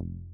you.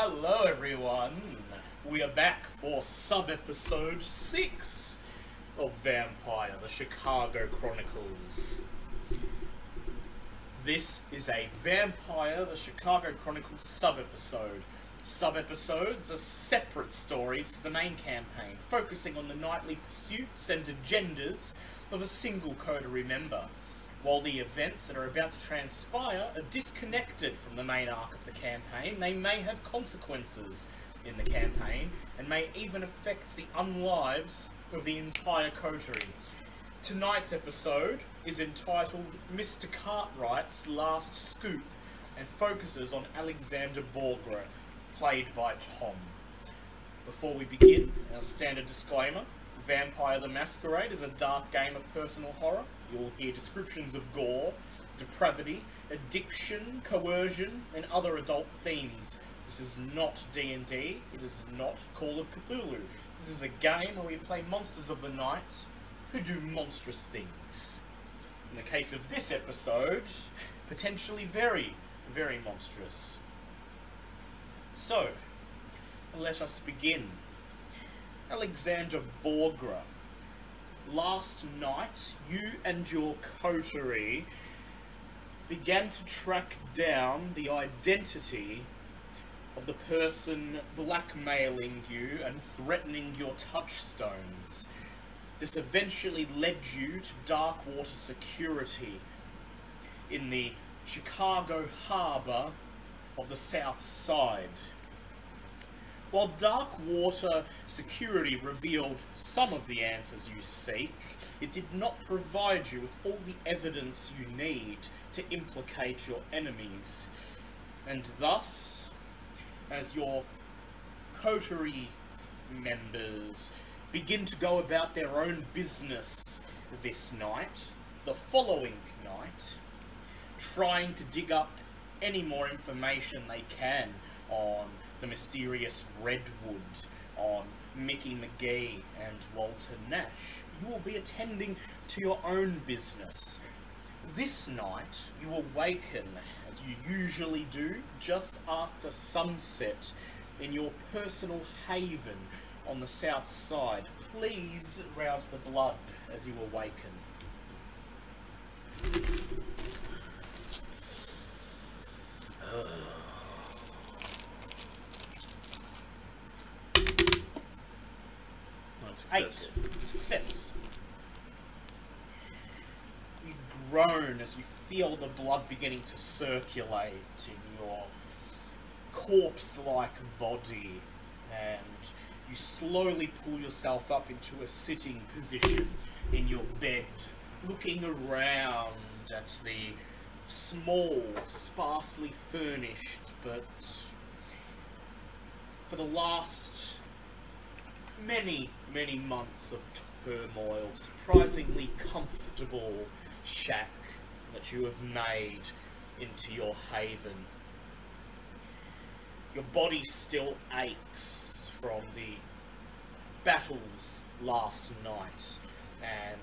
Hello, everyone. We are back for sub episode 6 of Vampire the Chicago Chronicles. This is a Vampire the Chicago Chronicles sub episode. Sub episodes are separate stories to the main campaign, focusing on the nightly pursuits and agendas of a single coterie member while the events that are about to transpire are disconnected from the main arc of the campaign, they may have consequences in the campaign and may even affect the unlives of the entire coterie. Tonight's episode is entitled Mr. Cartright's Last Scoop and focuses on Alexander Borgre, played by Tom. Before we begin, our standard disclaimer Vampire the Masquerade is a dark game of personal horror You'll hear descriptions of gore, depravity, addiction, coercion, and other adult themes. This is not D&D, it is not Call of Cthulhu. This is a game where we play monsters of the night who do monstrous things. In the case of this episode, potentially very, very monstrous. So, let us begin. Alexander Borgre last night, you and your coterie began to track down the identity of the person blackmailing you and threatening your touchstones. This eventually led you to Darkwater Security in the Chicago harbor of the South Side. While Darkwater security revealed some of the answers you seek, it did not provide you with all the evidence you need to implicate your enemies. And thus, as your coterie members begin to go about their own business this night, the following night, trying to dig up any more information they can on the mysterious Redwood on Mickey McGee and Walter Nash. You will be attending to your own business. This night, you awaken, as you usually do, just after sunset in your personal haven on the south side. Please rouse the blood as you awaken. Eight. Success. You groan as you feel the blood beginning to circulate in your corpse-like body and you slowly pull yourself up into a sitting position in your bed, looking around at the small, sparsely furnished, but for the last many, many months of turmoil, surprisingly comfortable shack that you have made into your haven. Your body still aches from the battles last night, and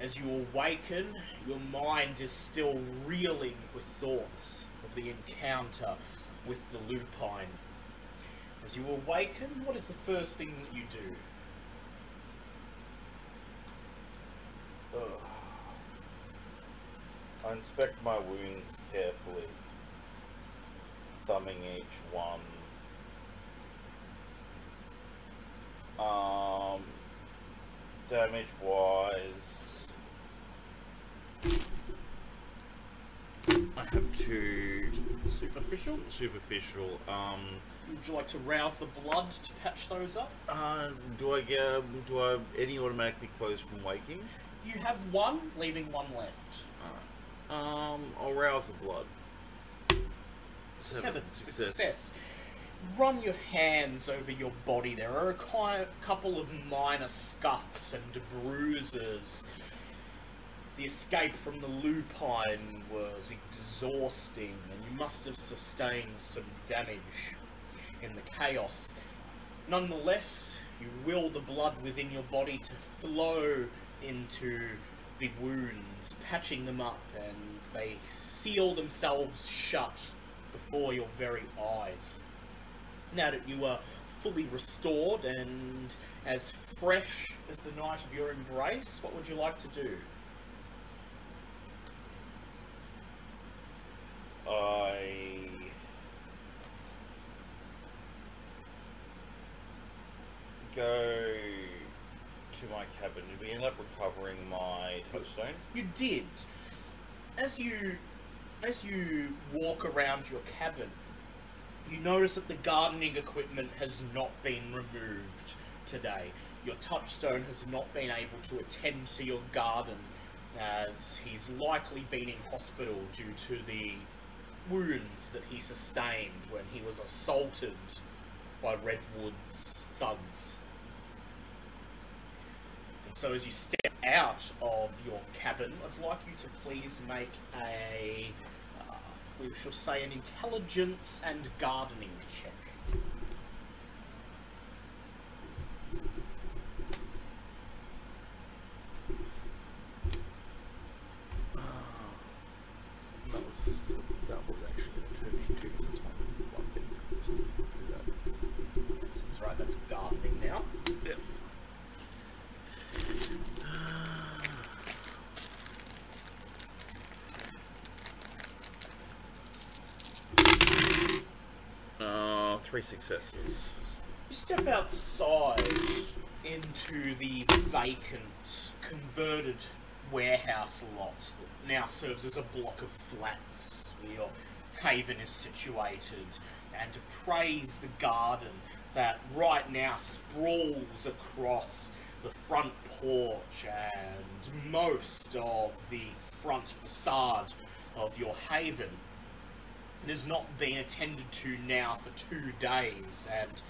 as you awaken, your mind is still reeling with thoughts of the encounter with the lupine. As you awaken, what is the first thing that you do? I inspect my wounds carefully, thumbing each one. Um, damage wise, I have two Superficial? superficial. Um, Would you like to rouse the blood to patch those up? uh, do I get do I any automatically close from waking? You have one, leaving one left. Um, I'll rouse the blood. Seven. Success. Run your hands over your body. There are a couple of minor scuffs and bruises. The escape from the lupine was exhausting, and you must have sustained some damage in the chaos. Nonetheless, you will the blood within your body to flow into the wounds, patching them up, and they seal themselves shut before your very eyes. Now that you are fully restored and as fresh as the night of your embrace, what would you like to do? I go to my cabin. Did we end up recovering my touchstone? You did. As you as you walk around your cabin, you notice that the gardening equipment has not been removed today. Your touchstone has not been able to attend to your garden as he's likely been in hospital due to the wounds that he sustained when he was assaulted by Redwood's thugs. So as you step out of your cabin, I'd like you to please make a, uh, we shall say, an intelligence and gardening check. That was that was actually turning two. That's one one thing. So do that. So that's right, that's gardening now. Yep. Uh, three successes. You step outside into the vacant, converted warehouse lot that now serves as a block of flats where your haven is situated, and to praise the garden that right now sprawls across the front porch and most of the front facade of your haven. It has not been attended to now for two days, and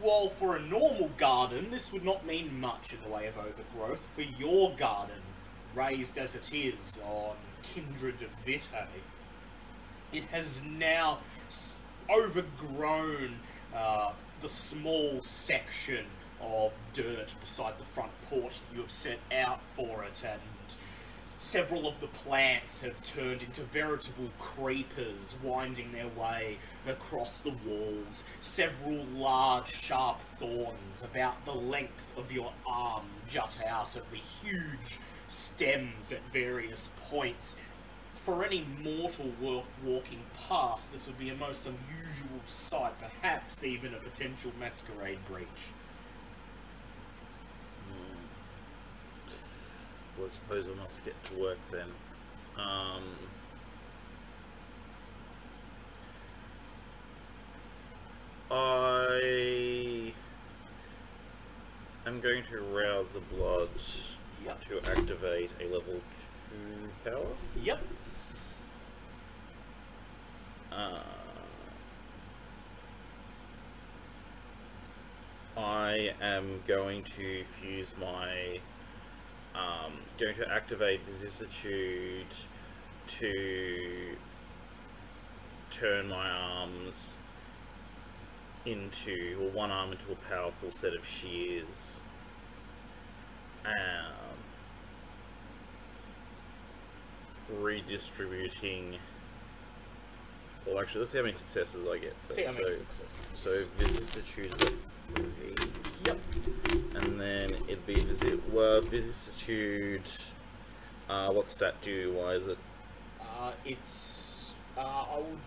while for a normal garden this would not mean much in the way of overgrowth, for your garden, raised as it is on Kindred Vitae, it has now overgrown uh, the small section of dirt beside the front porch that you have set out for it, and several of the plants have turned into veritable creepers, winding their way across the walls. Several large, sharp thorns, about the length of your arm, jut out of the huge stems at various points. For any mortal wa- walking past, this would be a most unusual sight, perhaps even a potential masquerade breach. Well, I suppose I must get to work then. Um, I am going to rouse the blood Yep. to activate a level two power. Yep. Uh, I am going to fuse my. Um, going to activate vicissitude to turn my arms into, or one arm into a powerful set of shears. Um, redistributing. Well, actually, let's see how many successes I get first. See how many so, successes. so vicissitude is at three, Yep. and then it'd be visit. Well, vicissitude. Uh, what stat do you? Why is it? Uh, it's uh, I would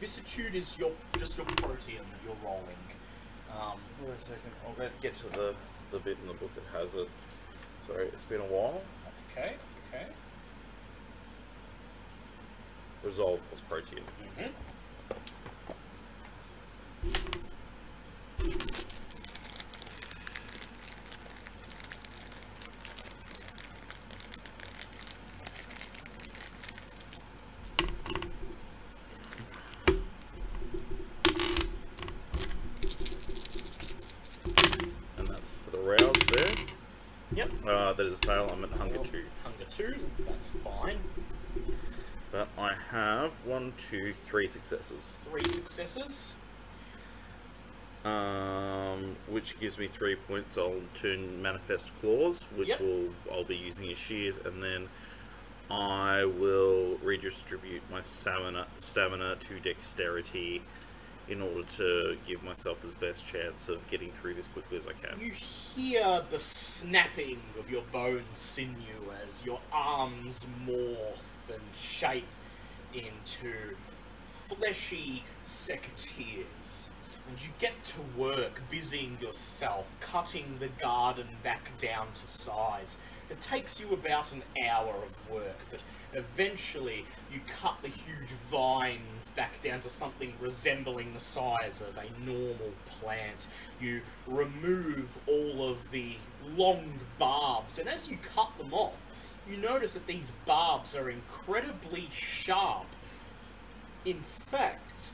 vicissitude is your just your protean that you're rolling. Um, Wait a second. I'll go get to the the bit in the book that has it. Sorry, it's been a while. that's okay. That's okay. Resolve plus Protean. Mm-hmm. And Uh, that is for the rows there? Yep. Ah, there's a fail. I'm at hunger two. Hunger two. That's fine. But I have one, two, three successes. Three successes. Um, which gives me three points. I'll turn manifest claws, which Yep. will I'll be using as shears, and then I will redistribute my stamina stamina to dexterity in order to give myself as best chance of getting through this quickly as I can. You hear the snapping of your bone sinew as your arms morph and shape into fleshy secateurs. And you get to work busying yourself, cutting the garden back down to size. It takes you about an hour of work, but eventually you cut the huge vines back down to something resembling the size of a normal plant. You remove all of the long barbs, and as you cut them off, you notice that these barbs are incredibly sharp. In fact,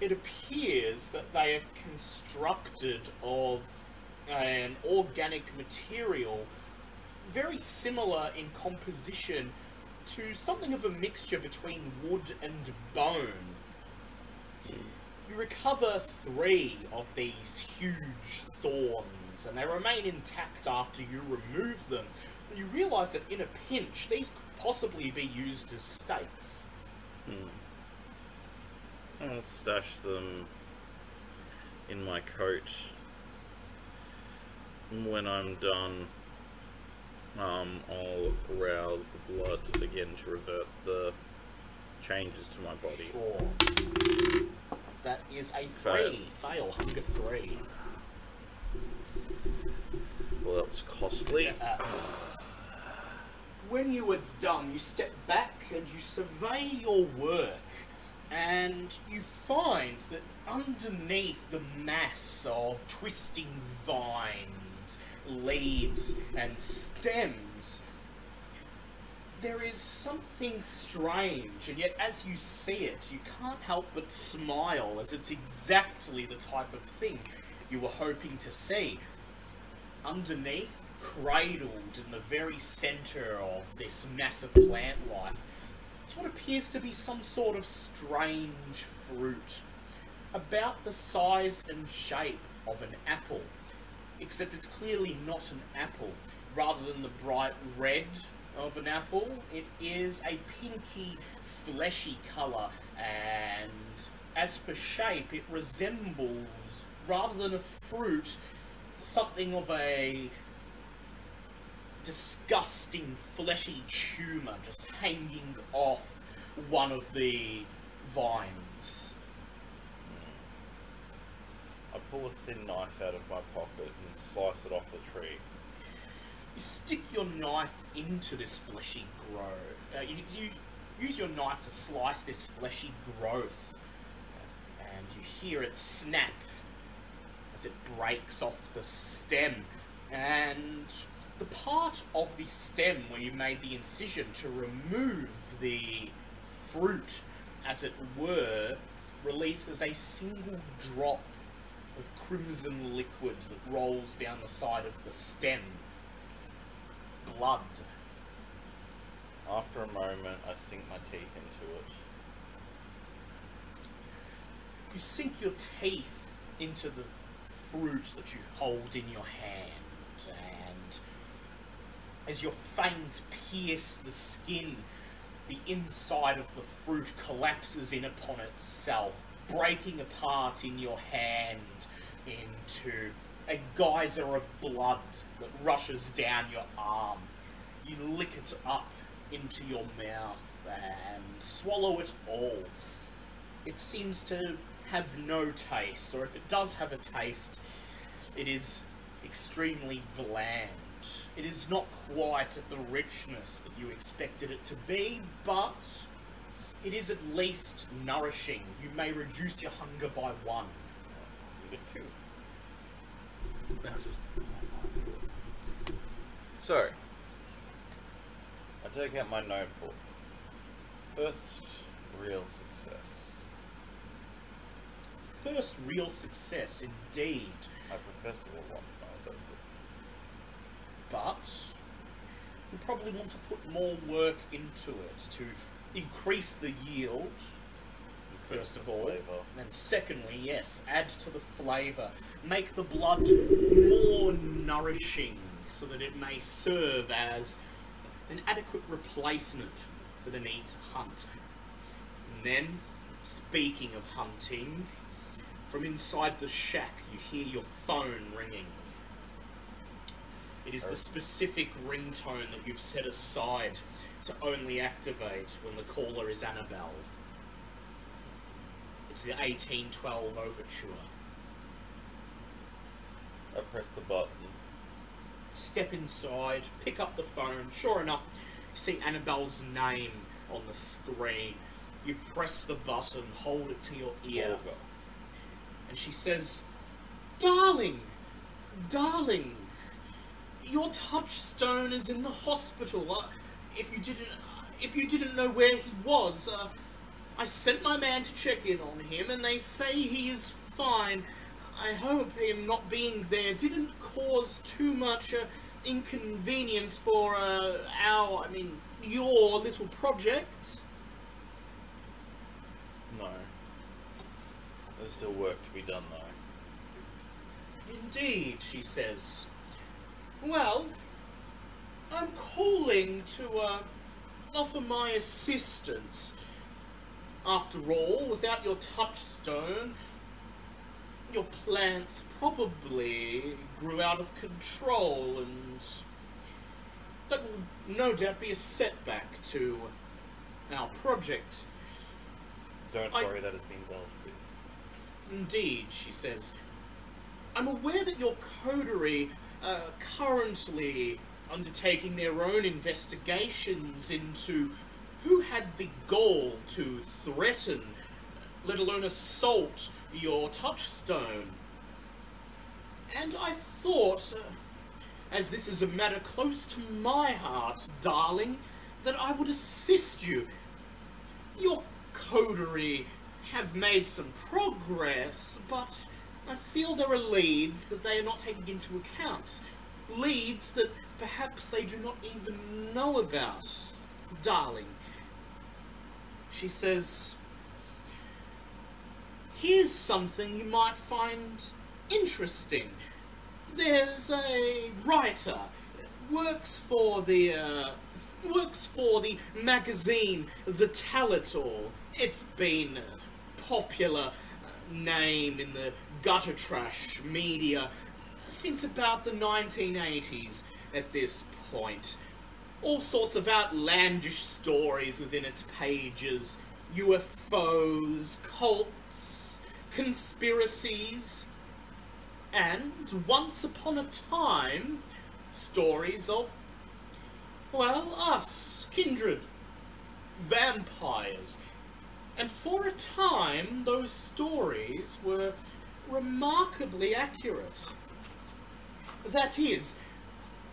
it appears that they are constructed of an organic material very similar in composition to something of a mixture between wood and bone. You recover three of these huge thorns, and they remain intact after you remove them. You realize that in a pinch, these could possibly be used as stakes. Hmm. I'll stash them in my coat. When I'm done, um, I'll rouse the blood again to revert the changes to my body. Sure. That is a Fail. three. Fail. Hunger three. Well, that was costly. Uh, when you are done, you step back and you survey your work, and you find that underneath the mass of twisting vines, leaves, and stems, there is something strange, and yet as you see it, you can't help but smile, as it's exactly the type of thing you were hoping to see. Underneath, cradled in the very center of this massive plant life, is what appears to be some sort of strange fruit, about the size and shape of an apple, except it's clearly not an apple. Rather than the bright red of an apple, it is a pinky, fleshy color, and as for shape, it resembles, rather than a fruit, something of a disgusting fleshy tumor just hanging off one of the vines. I pull a thin knife out of my pocket and slice it off the tree. You stick your knife into this fleshy growth. Uh, you, you use your knife to slice this fleshy growth, and you hear it snap as it breaks off the stem. And the part of the stem where you made the incision to remove the fruit, as it were, releases a single drop of crimson liquid that rolls down the side of the stem. Blood. After a moment, I sink my teeth into it. You sink your teeth into the fruit that you hold in your hand, and as your fangs pierce the skin, the inside of the fruit collapses in upon itself, breaking apart in your hand into a geyser of blood that rushes down your arm. You lick it up into your mouth and swallow it all. It seems to have no taste, or if it does have a taste, it is extremely bland. It is not quite at the richness that you expected it to be, but it is at least nourishing. You may reduce your hunger by one. You get two. So, I take out my notebook. First real success. First real success, indeed. I profess to want my notebooks. But you probably want to put more work into it to increase the yield, first of all. Flavor. And secondly, yes, add to the flavour. Make the blood more nourishing so that it may serve as an adequate replacement for the need to hunt. And then, speaking of hunting, from inside the shack you hear your phone ringing. It is the specific ringtone that you've set aside to only activate when the caller is Annabelle. It's the 1812 overture. I press the button. Step inside, pick up the phone. Sure enough, you see Annabelle's name on the screen. You press the button, hold it to your ear, Olga. and she says, Darling, darling, your touchstone is in the hospital. Uh, if you didn't, if you didn't know where he was, uh, I sent my man to check in on him, and they say he is fine. I hope him not being there didn't cause too much uh, inconvenience for uh, our, I mean, your little project. No. There's still work to be done though. Indeed, she says. Well, I'm calling to uh, offer my assistance. After all, without your touchstone, your plants probably grew out of control, and that will no doubt be a setback to our project. Don't I- worry, that has been dealt with. Indeed, she says. I'm aware that your coterie are currently undertaking their own investigations into who had the gall to threaten, let alone assault, your touchstone. And I thought, uh, as this is a matter close to my heart, darling, that I would assist you. Your coterie have made some progress, but I feel there are leads that they are not taking into account. Leads that perhaps they do not even know about. Darling, she says, here's something you might find interesting. There's a writer, works for the, uh, works for the magazine The Tell It All. It's been popular name in the gutter trash media since about the 1980s at this point. All sorts of outlandish stories within its pages UFOs, cults, conspiracies, and once upon a time, stories of, well, us, kindred, vampires. And for a time, those stories were remarkably accurate. That is,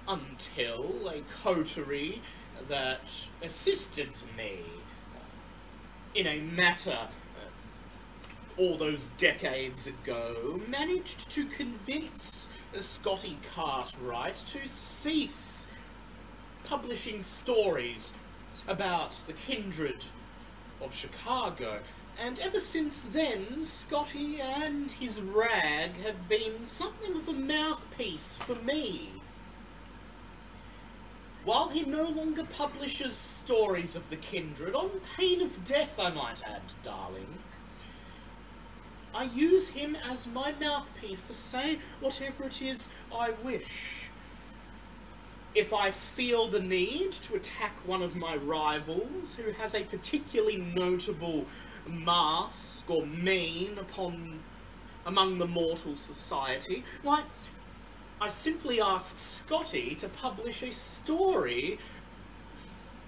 until a coterie that assisted me in a matter uh, all those decades ago managed to convince Scotty Cartright to cease publishing stories about the kindred of Chicago. And ever since then, Scotty and his rag have been something of a mouthpiece for me. While he no longer publishes stories of the kindred, on pain of death, I might add, darling, I use him as my mouthpiece to say whatever it is I wish. If I feel the need to attack one of my rivals who has a particularly notable mask or mane upon among the mortal society, why, I simply ask Scotty to publish a story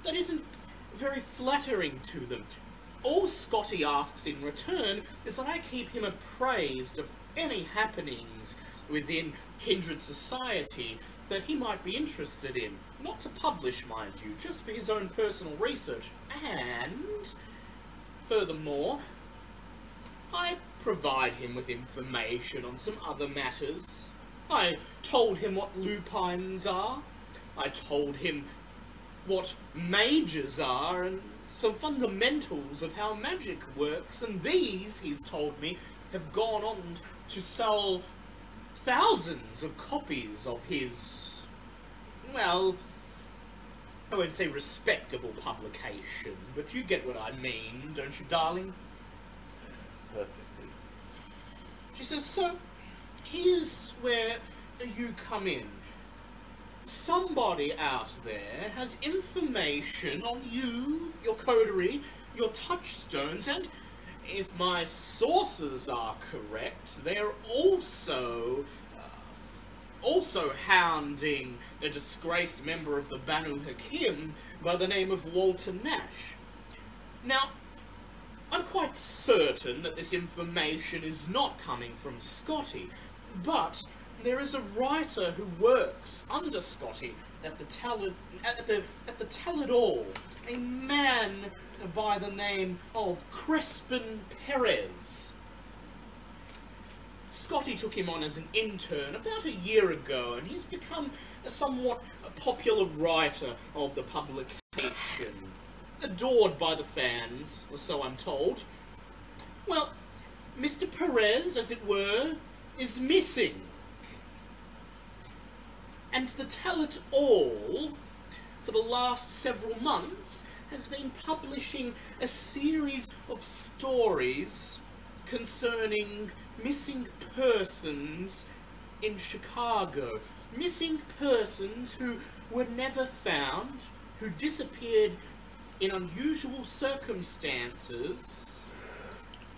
that isn't very flattering to them. All Scotty asks in return is that I keep him appraised of any happenings within kindred society that he might be interested in. Not to publish, mind you, just for his own personal research. And, furthermore, I provide him with information on some other matters. I told him what lupines are. I told him what mages are and some fundamentals of how magic works, and these, he's told me, have gone on to sell thousands of copies of his, well, I won't say respectable publication, but you get what I mean, don't you, darling? Perfectly. She says, so, here's where you come in. Somebody out there has information on you, your coterie, your touchstones, and if my sources are correct, they're also uh, also hounding a disgraced member of the Banu Hakim by the name of Walter Nash. Now, I'm quite certain that this information is not coming from Scotty, but there is a writer who works under Scotty at the tell at the at the tell it all, a man by the name of Crespin Perez. Scotty took him on as an intern about a year ago, and he's become a somewhat popular writer of the publication, adored by the fans, or so I'm told. Well, Mr. Perez, as it were, is missing. And the Tell It All, for the last several months, has been publishing a series of stories concerning missing persons in Chicago. Missing persons who were never found, who disappeared in unusual circumstances.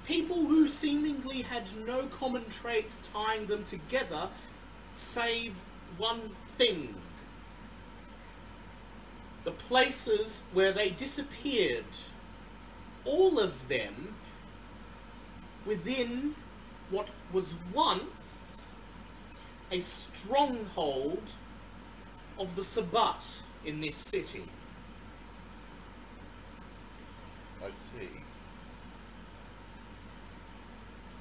People who seemingly had no common traits tying them together, save one thing. The places where they disappeared, all of them within what was once a stronghold of the Sabbat in this city. I see.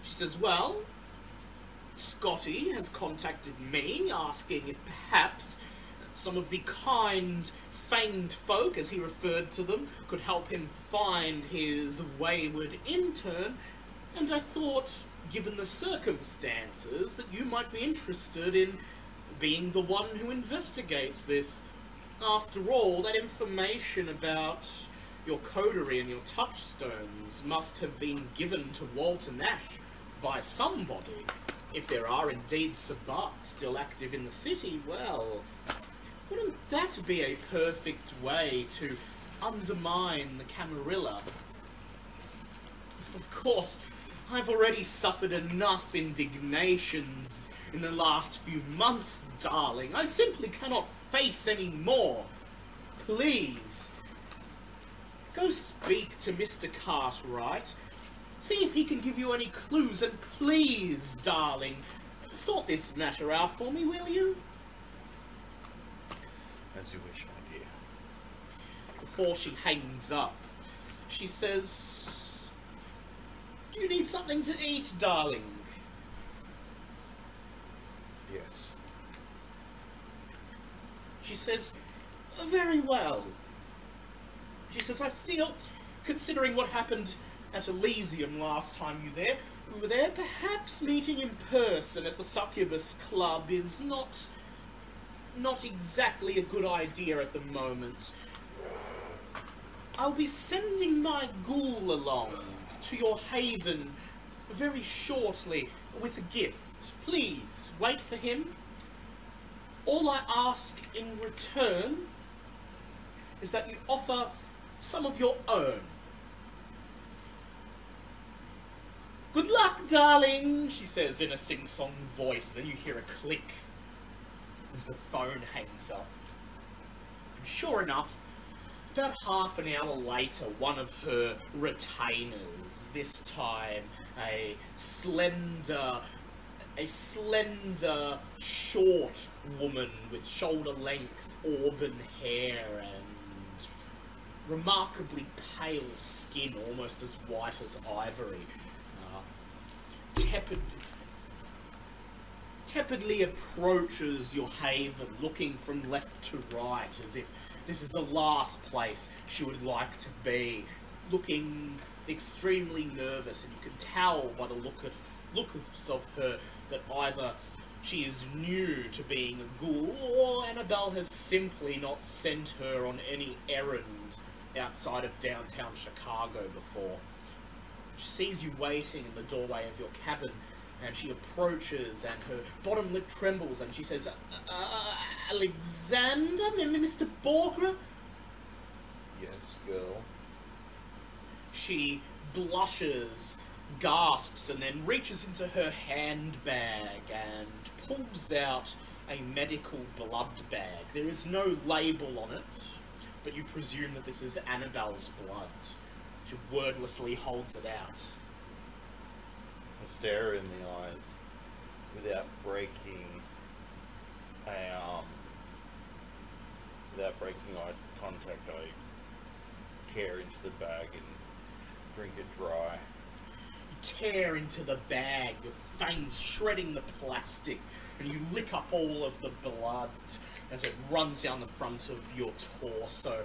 She says, Well, Scotty has contacted me asking if perhaps some of the kind, famed folk, as he referred to them, could help him find his wayward intern, and I thought, given the circumstances, that you might be interested in being the one who investigates this. After all, that information about your coterie and your touchstones must have been given to Walter Nash by somebody. If there are indeed Sabbat still active in the city, well, wouldn't that be a perfect way to undermine the Camarilla? Of course, I've already suffered enough indignations in the last few months, darling. I simply cannot face any more. Please, go speak to Mr. Cartright. See if he can give you any clues, and please, darling, sort this matter out for me, will you? As you wish, my dear. Before she hangs up, she says, Do you need something to eat, darling? Yes. She says, Very well. She says, I feel, considering what happened at Elysium last time you there. We were there. Perhaps meeting in person at the Succubus Club is not not exactly a good idea at the moment. I'll be sending my ghoul along to your haven very shortly with a gift. Please wait for him. All I ask in return is that you offer some of your own. Good luck, darling, she says in a sing song voice. Then you hear a click as the phone hangs up. And sure enough, about half an hour later, one of her retainers, this time a slender, a slender, short woman with shoulder-length auburn hair and remarkably pale skin, almost as white as ivory, tepid, tepidly approaches your haven, looking from left to right, as if this is the last place she would like to be, looking extremely nervous, and you can tell by the look at look of her that either she is new to being a ghoul, or Annabelle has simply not sent her on any errand outside of downtown Chicago before. She sees you waiting in the doorway of your cabin, and she approaches, and her bottom lip trembles, and she says, uh, Alexander, Mr. Borgre? Yes, girl. She blushes, gasps, and then reaches into her handbag and pulls out a medical blood bag. There is no label on it, but you presume that this is Annabelle's blood. Wordlessly holds it out. I stare in the eyes without breaking um without breaking eye contact I tear into the bag and drink it dry. You tear into the bag, your fangs shredding the plastic, and you lick up all of the blood as it runs down the front of your torso.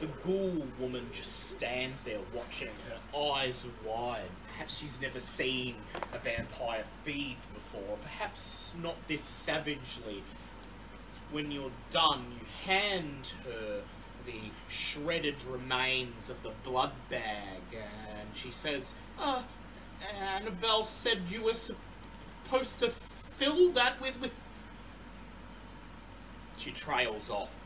The ghoul woman just stands there watching, her eyes wide. Perhaps she's never seen a vampire feed before, perhaps not this savagely. When you're done, you hand her the shredded remains of the blood bag, and she says, uh, Annabelle said you were supposed to fill that with, with... She trails off.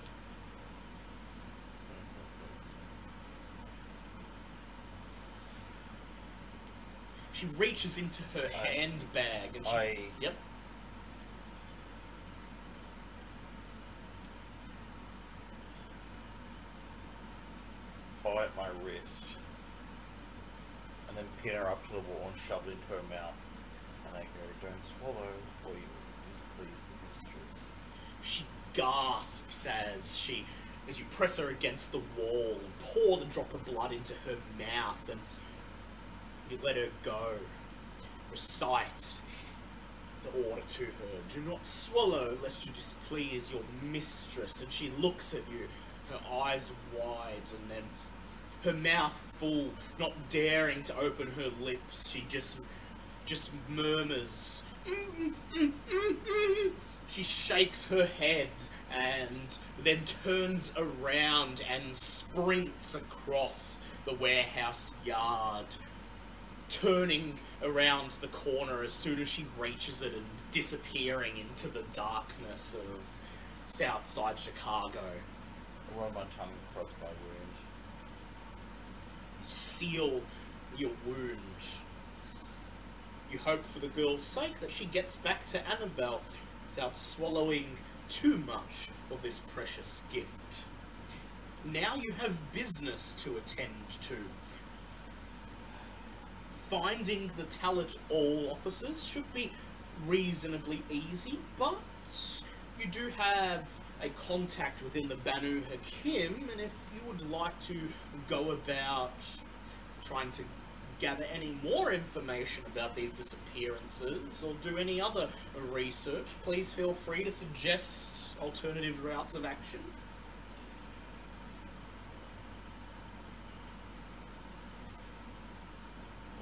She reaches into her I- handbag and she... I Yep. bite my wrist and then pin her up to the wall and shove it into her mouth. And I go, don't swallow or you will displease the mistress. She gasps as she, as you press her against the wall and pour the drop of blood into her mouth, and you let her go. Recite the order to her: "Do not swallow, lest you displease your mistress." And she looks at you, her eyes wide, and then her mouth full, not daring to open her lips. She just, just murmurs. She shakes her head and then turns around and sprints across the warehouse yard, turning around the corner as soon as she reaches it and disappearing into the darkness of Southside Chicago. I run my tongue across my wound. Seal your wound. You hope for the girl's sake that she gets back to Annabelle without swallowing too much of this precious gift. Now you have business to attend to. Finding the Tell It All officers should be reasonably easy, but you do have a contact within the Banu Hakim, and if you would like to go about trying to gather any more information about these disappearances or do any other research, please feel free to suggest alternative routes of action.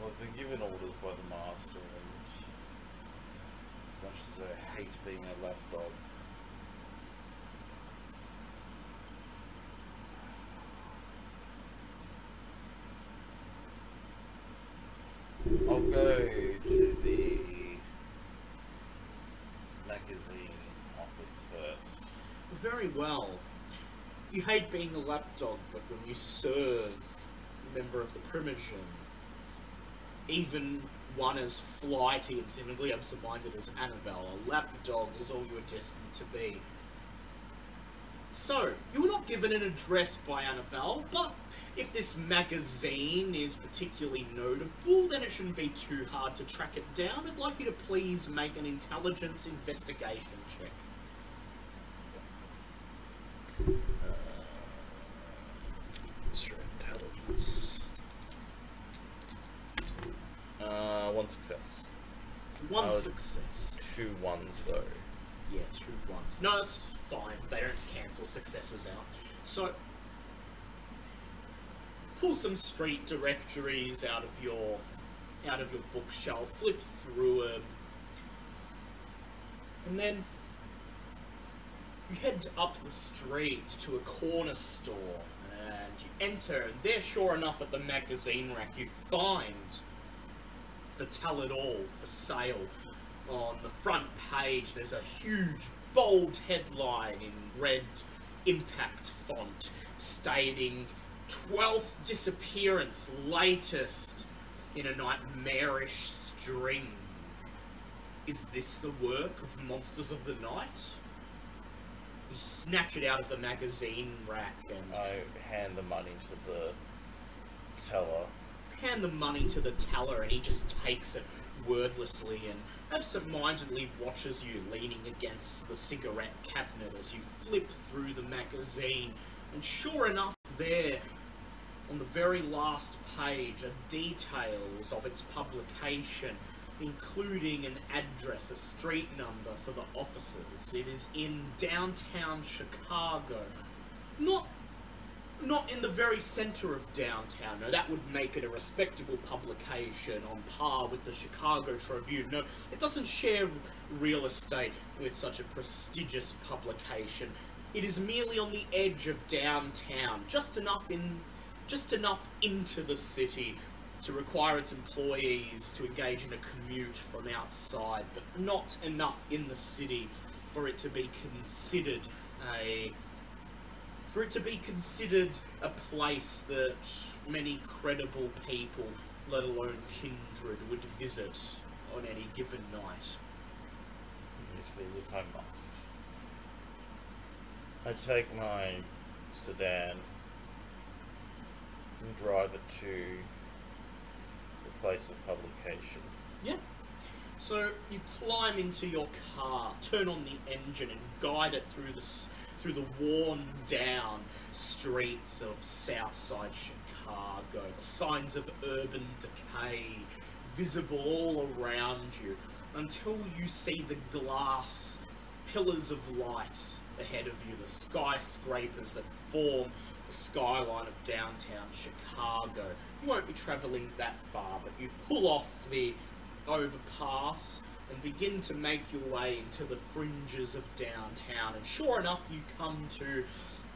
I've been given orders by the master and much as I hate being a lapdog, I'll go to the magazine office first. Very well. You hate being a lapdog, but when you serve a member of the Primogen, even one as flighty and seemingly absent-minded as Annabelle, a lapdog is all you are destined to be. So, you were not given an address by Annabelle, but if this magazine is particularly notable, then it shouldn't be too hard to track it down. I'd like you to please make an intelligence investigation check. Mr. Intelligence. Uh, one success. One success. Two ones though. Yeah, two ones. No, it's fine. They don't cancel successes out. So, pull some street directories out of your out of your bookshelf, flip through them, and then you head up the street to a corner store, and you enter. And there, sure enough, at the magazine rack, you find the Tell It All for sale. On the front page, there's a huge, bold headline in red impact font stating 12th disappearance latest in a nightmarish string. Is this the work of Monsters of the Night? You snatch it out of the magazine rack and I hand the money to the teller. Hand the money to the teller and he just takes it wordlessly and absent-mindedly watches you leaning against the cigarette cabinet as you flip through the magazine and sure enough there on the very last page are details of its publication including an address, a street number for the offices. It is in downtown Chicago. Not not in the very center of downtown. No, that would make it a respectable publication on par with the Chicago Tribune. No, it doesn't share real estate with such a prestigious publication. It is merely on the edge of downtown, just enough in just enough into the city to require its employees to engage in a commute from outside, but not enough in the city for it to be considered a for it to be considered a place that many credible people, let alone kindred, would visit on any given night. Yes, please, if I must. I take my sedan and drive it to the place of publication. Yeah. So you climb into your car, turn on the engine, and guide it through the through the worn down streets of Southside Chicago. The signs of urban decay visible all around you until you see the glass pillars of light ahead of you, the skyscrapers that form the skyline of downtown Chicago. You won't be travelling that far, but you pull off the overpass and begin to make your way into the fringes of downtown. And sure enough, you come to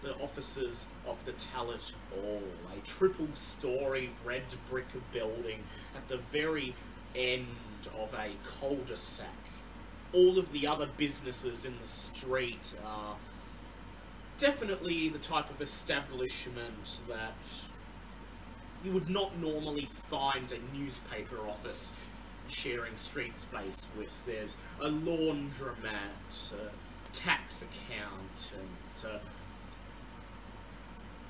the offices of the Talent Hall, a triple story red brick building at the very end of a cul de sac. All of the other businesses in the street are definitely the type of establishment that you would not normally find a newspaper office sharing street space with. There's a laundromat, a tax accountant, a uh,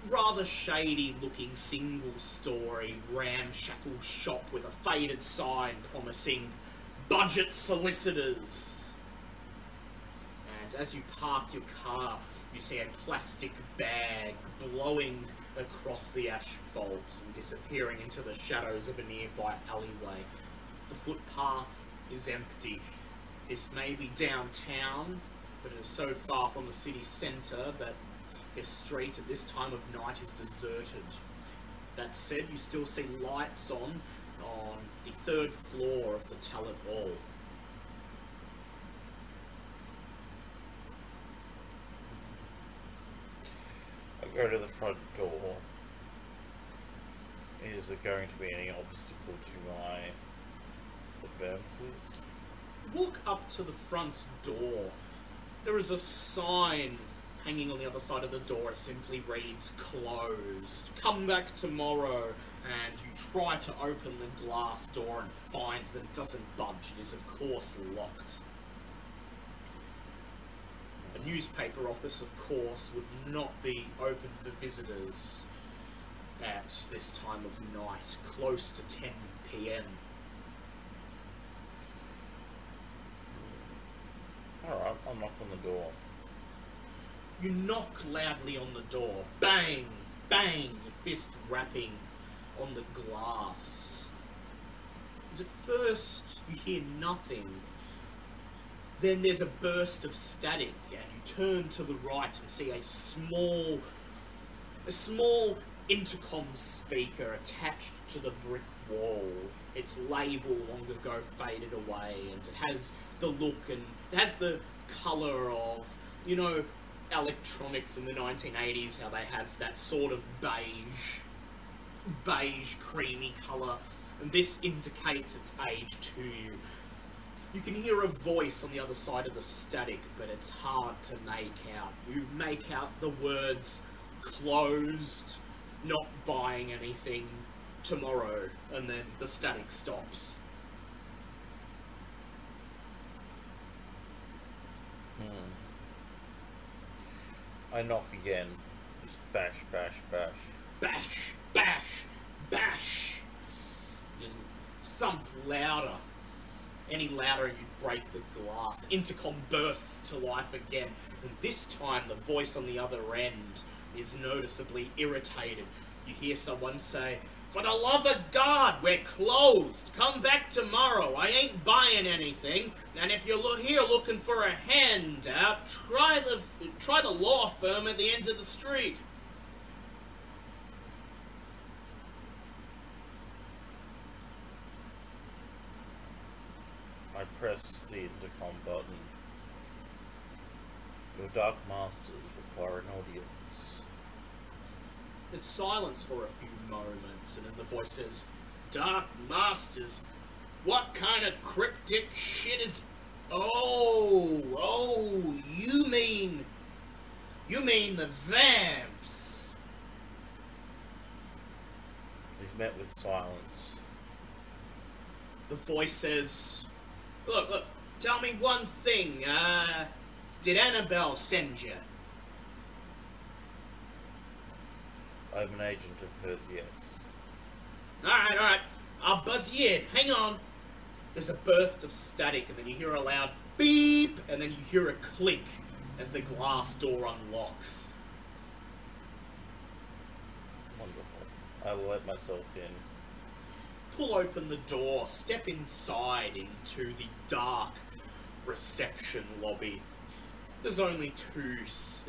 rather shady looking single story ramshackle shop with a faded sign promising budget solicitors. And as you park your car, you see a plastic bag blowing across the asphalt and disappearing into the shadows of a nearby alleyway. The footpath is empty. This may be downtown, but it is so far from the city centre that this street at this time of night is deserted. That said, you still see lights on on the third floor of the Talent Hall. I go to the front door. Is there going to be any obstacle to my advances? Walk up to the front door. There is a sign hanging on the other side of the door. It simply reads closed. Come back tomorrow. And you try to open the glass door and finds that it doesn't budge. It is, of course, locked. A newspaper office, of course, would not be open for visitors at this time of night, close to 10 pm. Alright, I'll knock on the door. You knock loudly on the door. Bang! Bang! Your fist rapping on the glass. At first, you hear nothing. Then there's a burst of static, and you turn to the right and see a small, a small intercom speaker attached to the brick wall. Its label long ago faded away, and it has the look and it has the color of, you know, electronics in the 1980s, how they have that sort of beige, beige, creamy color, and this indicates its age to you. You can hear a voice on the other side of the static, but it's hard to make out. You make out the words closed, not buying anything tomorrow, and then the static stops. Hmm. I knock again. Just bash, bash, bash. bash, bash, bash. You thump louder. Any louder, you break the glass. The intercom bursts to life again, and this time the voice on the other end is noticeably irritated. You hear someone say, For the love of God, we're closed. Come back tomorrow. I ain't buying anything. And if you're lo- here looking for a handout, try the try the law firm at the end of the street. I press the intercom button. Your dark masters require an audience. There's silence for a few moments, and then the voice says, Dark Masters? What kind of cryptic shit is. Oh, oh, you mean. You mean the vamps? He's met with silence. The voice says, Look, look, tell me one thing. Uh, did Annabelle send you? I'm an agent of hers, yes. Alright, alright. I'll buzz you in. Hang on. There's a burst of static, and then you hear a loud beep, and then you hear a click as the glass door unlocks. Wonderful. I will let myself in. Pull open the door, step inside into the dark reception lobby. There's only two s-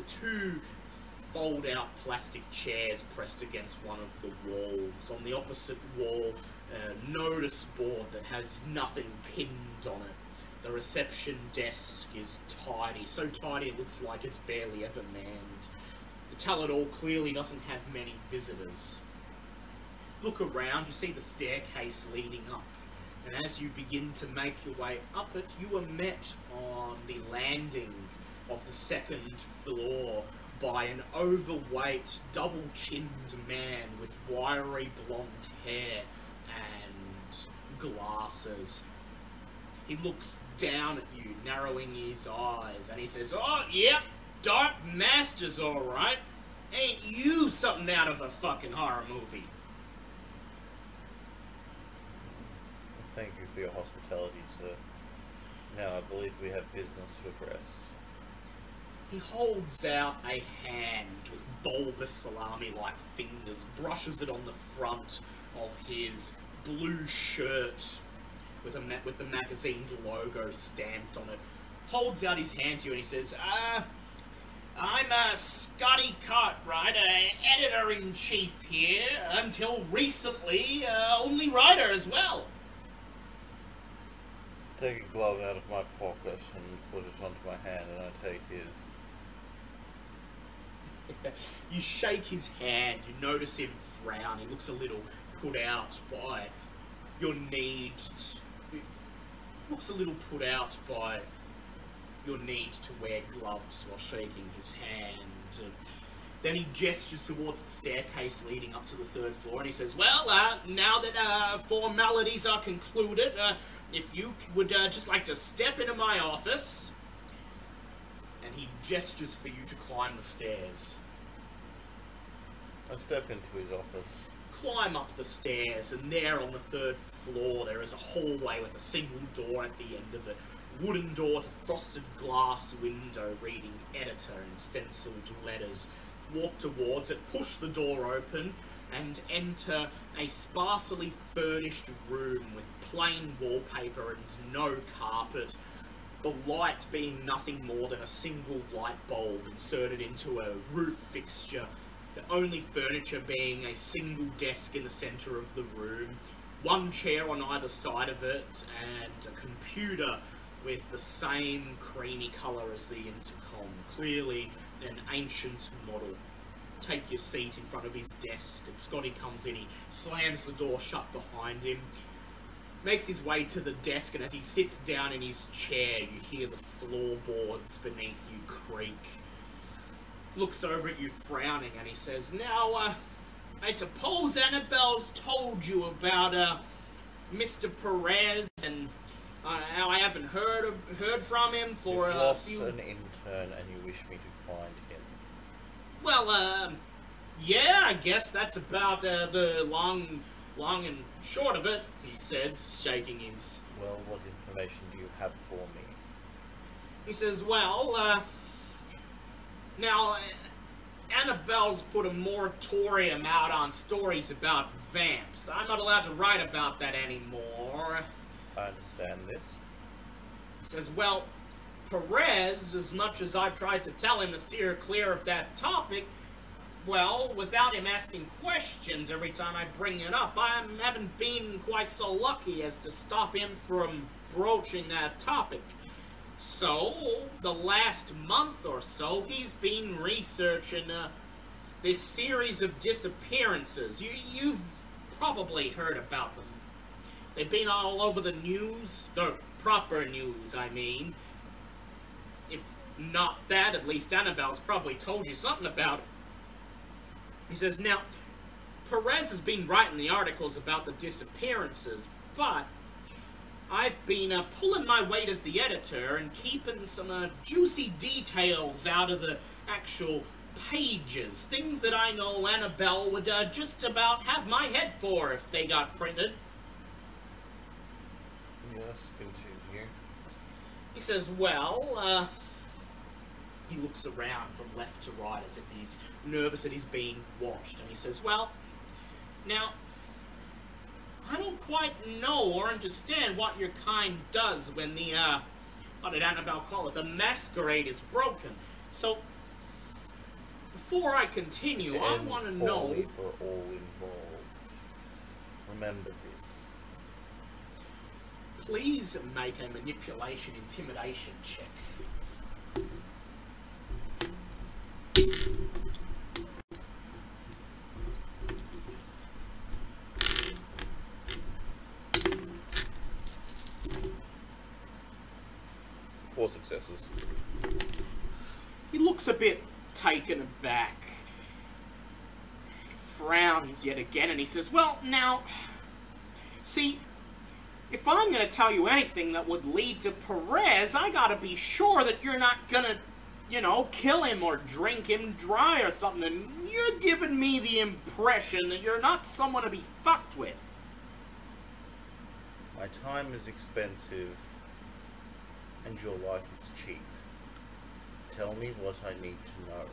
two fold-out plastic chairs pressed against one of the walls. On the opposite wall, a notice board that has nothing pinned on it. The reception desk is tidy, so tidy it looks like it's barely ever manned. The all clearly doesn't have many visitors. Look around, you see the staircase leading up, and as you begin to make your way up it, you are met on the landing of the second floor by an overweight, double chinned man with wiry blonde hair and glasses. He looks down at you, narrowing his eyes, and he says, Oh, yep, Dark Master's alright. Ain't you something out of a fucking horror movie? Thank you for your hospitality, sir. Now I believe we have business to address. He holds out a hand with bulbous salami-like fingers, brushes it on the front of his blue shirt with a with the magazine's logo stamped on it. Holds out his hand to you and he says, "Uh, I'm Scotty Cartright, editor-in-chief here. Until recently, uh, only writer as well." Take a glove out of my pocket and put it onto my hand, you shake his hand, you notice him frown, he looks a little put out by your need. To, looks a little put out by your need to wear gloves while shaking his hand. Then he gestures towards the staircase leading up to the third floor and he says, Well, uh, now that uh, formalities are concluded, uh, if you would uh, just like to step into my office. And he gestures for you to climb the stairs. I step into his office. Climb up the stairs, and there on the third floor, there is a hallway with a single door at the end of it. Wooden door to frosted glass window reading editor in stenciled letters. Walk towards it, push the door open, and enter a sparsely furnished room with plain wallpaper and no carpet. The light being nothing more than a single light bulb inserted into a roof fixture. The only furniture being a single desk in the centre of the room, one chair on either side of it, and a computer with the same creamy colour as the intercom. Clearly an ancient model take your seat in front of his desk, and Scotty comes in, he slams the door shut behind him, makes his way to the desk, and as he sits down in his chair, you hear the floorboards beneath you creak. Looks over at you frowning, and he says, Now, uh, I suppose Annabelle's told you about, uh, Mr. Perez, and uh, how I haven't heard of, heard from him for You've a lost few... an intern and you wish me to find him. Well, um, yeah, I guess that's about uh, the long, long and short of it. He says, shaking his. Well, what information do you have for me? He says, "Well, uh, now Annabelle's put a moratorium out on stories about vamps. I'm not allowed to write about that anymore." I understand this. He says, Well, Perez, as much as I've tried to tell him to steer clear of that topic, well, without him asking questions every time I bring it up, I haven't been quite so lucky as to stop him from broaching that topic. So, the last month or so, he's been researching uh, this series of disappearances. You, you've probably heard about them. They've been all over the news, the proper news, I mean. If not that, at least Annabelle's probably told you something about it. He says, now, Perez has been writing the articles about the disappearances, but I've been uh, pulling my weight as the editor and keeping some uh, juicy details out of the actual pages. Things that I know Annabelle would uh, just about have my head for if they got printed. Yes, continue. He says, well, uh, he looks around from left to right as if he's nervous that he's being watched. And he says, well, now, I don't quite know or understand what your kind does when the, uh, what did Annabelle call it? The masquerade is broken. So, before I continue, It I want to know. for all involved. Remember this. Please make a manipulation intimidation check. Four successes. He looks a bit taken aback. He frowns yet again and he says, Well, now, see, if I'm going to tell you anything that would lead to Perez, I got to be sure that you're not going to, you know, kill him or drink him dry or something. And you're giving me the impression that you're not someone to be fucked with. My time is expensive, and your life is cheap. Tell me what I need to know.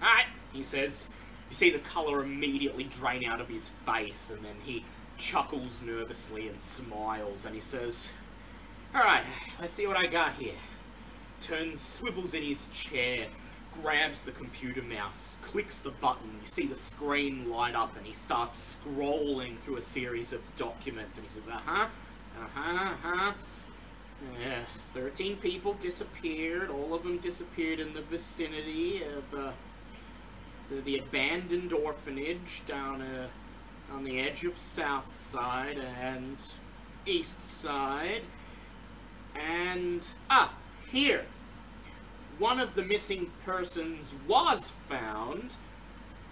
Alright, he says. You see the colour immediately drain out of his face, and then he chuckles nervously and smiles, and he says, Alright, let's see what I got here. Turns, swivels in his chair, grabs the computer mouse, clicks the button. You see the screen light up, and he starts scrolling through a series of documents, and he says, Uh huh, uh huh, uh huh. Yeah, 13 people disappeared. All of them disappeared in the vicinity of uh, the, the abandoned orphanage down uh, on the edge of South Side and East Side. And, ah, here. One of the missing persons was found.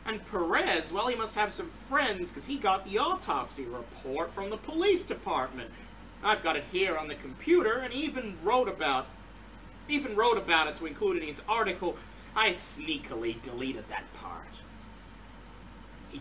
And Perez, well, he must have some friends because he got the autopsy report from the police department. I've got it here on the computer, and he even wrote about, even wrote about it to include in his article. I sneakily deleted that part. He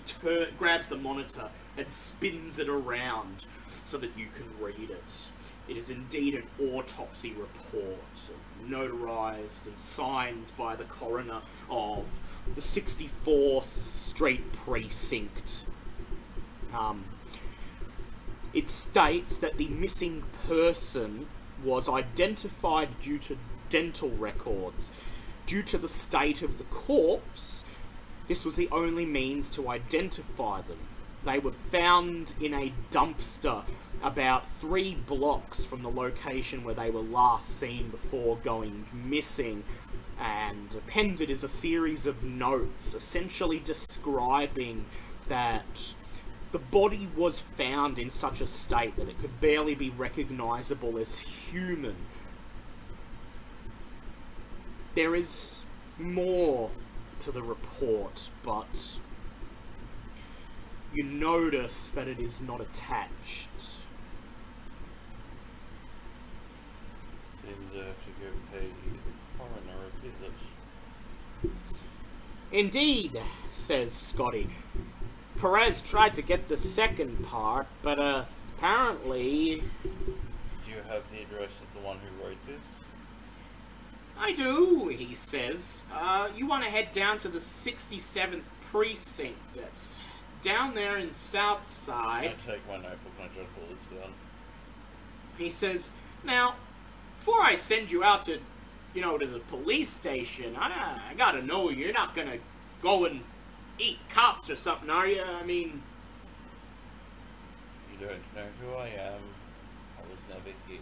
grabs the monitor and spins it around so that you can read it. It is indeed an autopsy report, notarized and signed by the coroner of the 64th Street Precinct. Um, it states that the missing person was identified due to dental records. Due to the state of the corpse, this was the only means to identify them. They were found in a dumpster about three blocks from the location where they were last seen before going missing. And appended is a series of notes essentially describing that the body was found in such a state that it could barely be recognizable as human. There is more to the report, but you notice that it is not attached. Seems I have to go pay the coroner a visit. Indeed, says Scotty. Perez tried to get the second part, but uh, apparently Do you have the address of the one who wrote this? I do, he says. Uh, you want to head down to the 67th precinct. It's down there in Southside. I take my notebook and I jot all this down. He says, now, before I send you out to, you know, to the police station, I, I gotta know you're not gonna go and eat cops or something, are you? I mean, You don't know who I am. I was never here.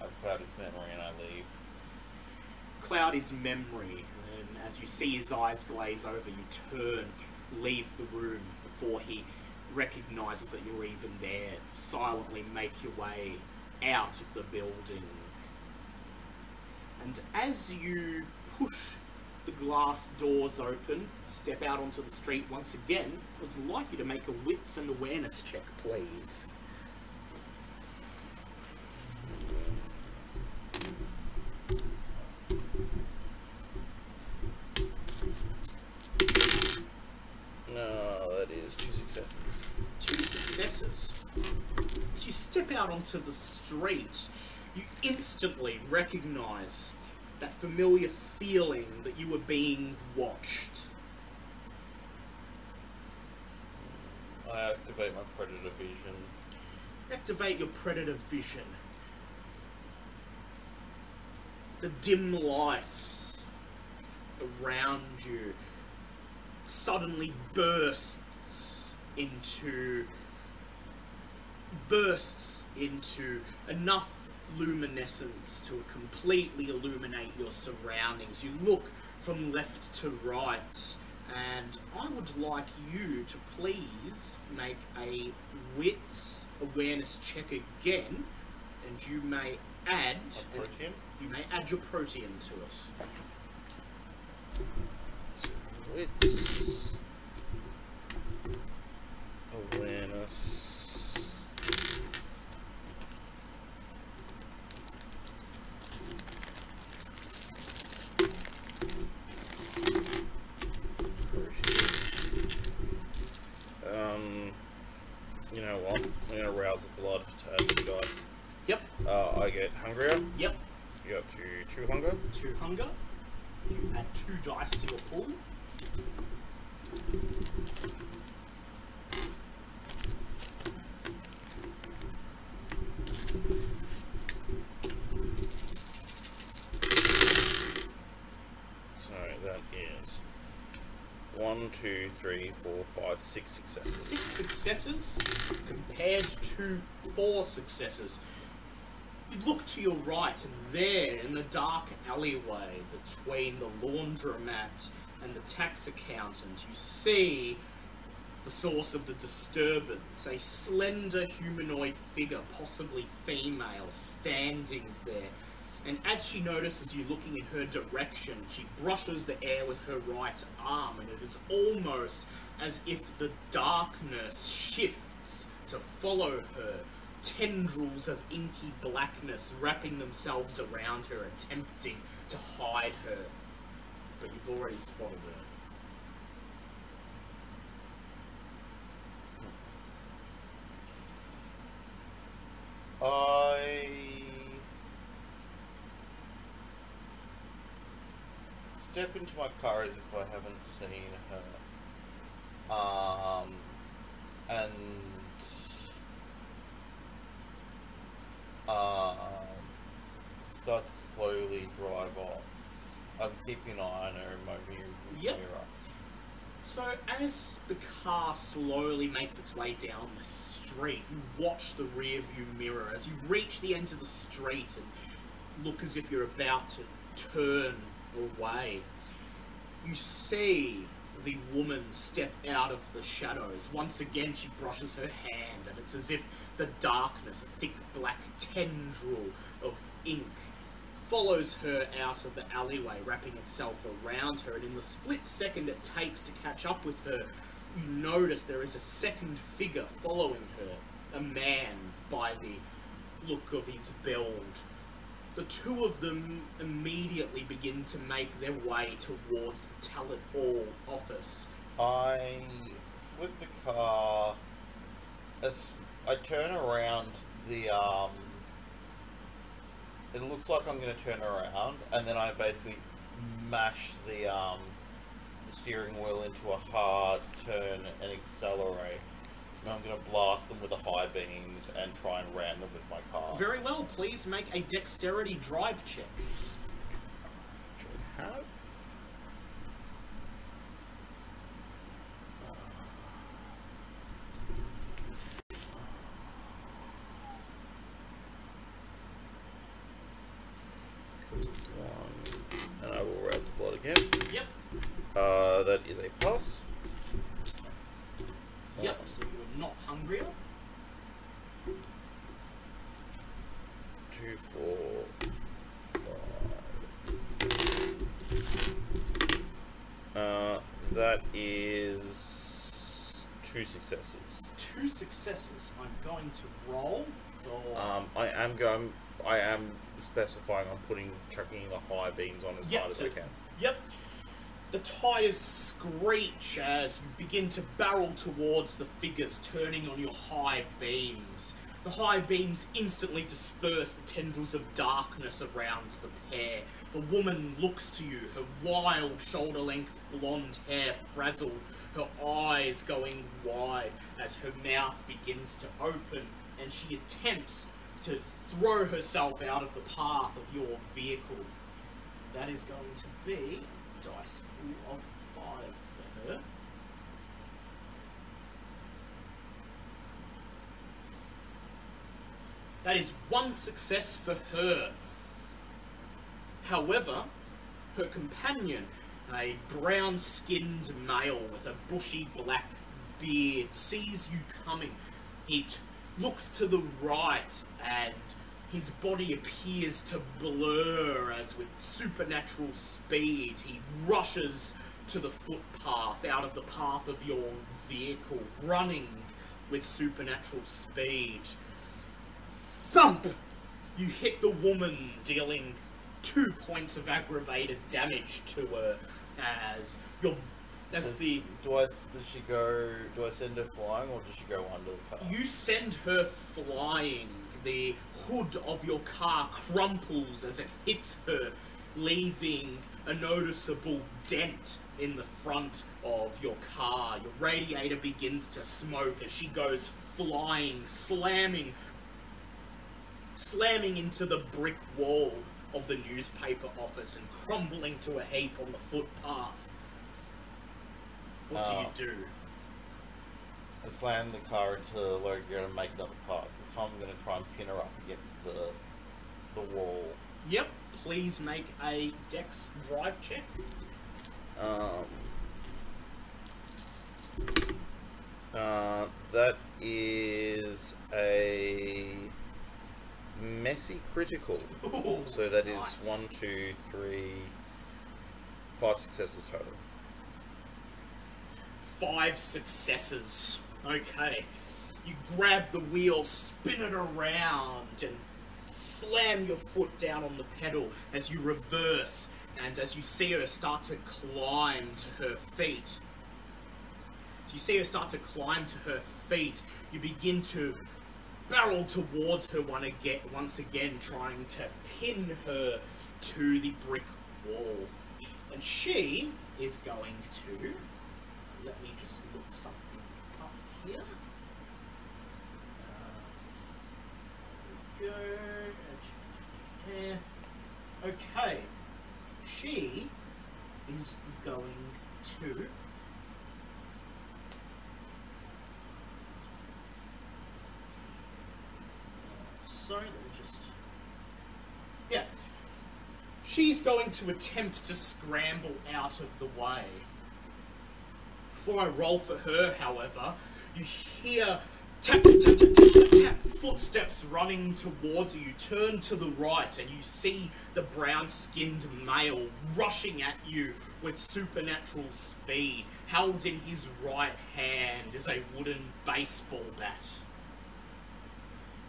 I've clouded his memory and I leave. Cloud Cloudy's memory, and as you see his eyes glaze over, you turn, leave the room before he recognizes that you're even there. Silently make your way out of the building. And as you push glass doors open, step out onto the street once again, I would like you to make a wits and awareness check, please. No, that is two successes. two successes. As you step out onto the street, you instantly recognize that familiar feeling that you were being watched. I activate my predator vision. Activate your predator vision. The dim light around you suddenly bursts into bursts into enough luminescence to completely illuminate your surroundings. You look from left to right, and I would like you to please make a wits awareness check again, and you may add Protean? you may add your Protean to it. Wits. Awareness. Um, you know what? I'm gonna rouse the blood to add to the dice. Yep. Uh, I get hungrier. Yep. You up to two hunger. Two hunger. You add two dice to your pool. So that is one, two, three, four, five, six successes. Six successes compared to four successes. You look to your right, and there, in the dark alleyway between the laundromat and the tax accountant, you see the source of the disturbance a slender humanoid figure, possibly female, standing there. And as she notices you looking in her direction, she brushes the air with her right arm, and it is almost as if the darkness shifts to follow her. Tendrils of inky blackness wrapping themselves around her, attempting to hide her. But you've already spotted her. I step into my car as if I haven't seen her. Um, and um, start to slowly drive off. I'm keeping an eye on her in my rear Yep. mirror. So, as the car slowly makes its way down the street, you watch the rear view mirror as you reach the end of the street and look as if you're about to turn away. You see the woman step out of the shadows. Once again, she brushes her hand, and it's as if the darkness, a thick black tendril of ink, follows her out of the alleyway, wrapping itself around her. And in the split second it takes to catch up with her, you notice there is a second figure following her, a man by the look of his build. The two of them immediately begin to make their way towards the Tell It All office. I flip the car. As I turn around the um. It looks like I'm going to turn around, and then I basically mash the um, the steering wheel into a hard turn and accelerate. And I'm going to blast them with the high beams and try and ram them with my car. Very well, please make a dexterity drive check. Which I have. One, and I will rouse the blood again. Yep. Uh, that is a plus. Yep, so you're not hungrier. Two, four, five. Uh, that is two successes. Two successes. I'm going to roll for. Um, I am going. I am specifying. I'm putting chucking the high beams on as Yep, hard as I can. Yep. The tires screech as you begin to barrel towards the figures, turning on your high beams. The high beams instantly disperse the tendrils of darkness around the pair. The woman looks to you, her wild shoulder length blonde hair frazzled, her eyes going wide as her mouth begins to open, and she attempts to throw herself out of the path of your vehicle. That is going to be dice pool of five for her. That is one success for her. However, her companion, a brown skinned male with a bushy black beard, sees you coming. It looks to the right and his body appears to blur as with supernatural speed he rushes to the footpath out of the path of your vehicle, running with supernatural speed. Thump! You hit the woman, dealing two points of aggravated damage to her as your as Does, the do I? Does she go? Do I send her flying, or does she go under the car? You send her flying. The hood of your car crumples as it hits her, leaving a noticeable dent in the front of your car. Your radiator begins to smoke as she goes flying, slamming slamming into the brick wall of the newspaper office and crumbling to a heap on the footpath. What Uh, do you do? I slam the car into low gear and make another pass. This time I'm going to try and pin her up against the the wall. Yep. Please make a dex drive check. Um, uh, that is a messy critical. Ooh, So that is nice. one, two, three, five successes total. Five successes. Okay. You grab the wheel, spin it around, and slam your foot down on the pedal as you reverse, and as you see her start to climb to her feet. You see her start to climb to her feet, you begin to barrel towards her one again, once again, trying to pin her to the brick wall. And she is going to. Let me just look something up here. Uh, go. Okay. She is going to. Sorry, let me just. Yeah. She's going to attempt to scramble out of the way. Before I roll for her, however, you hear tap tap tap tap tap tap, footsteps running towards you. Turn to the right and you see the brown-skinned male rushing at you with supernatural speed. Held in his right hand is a wooden baseball bat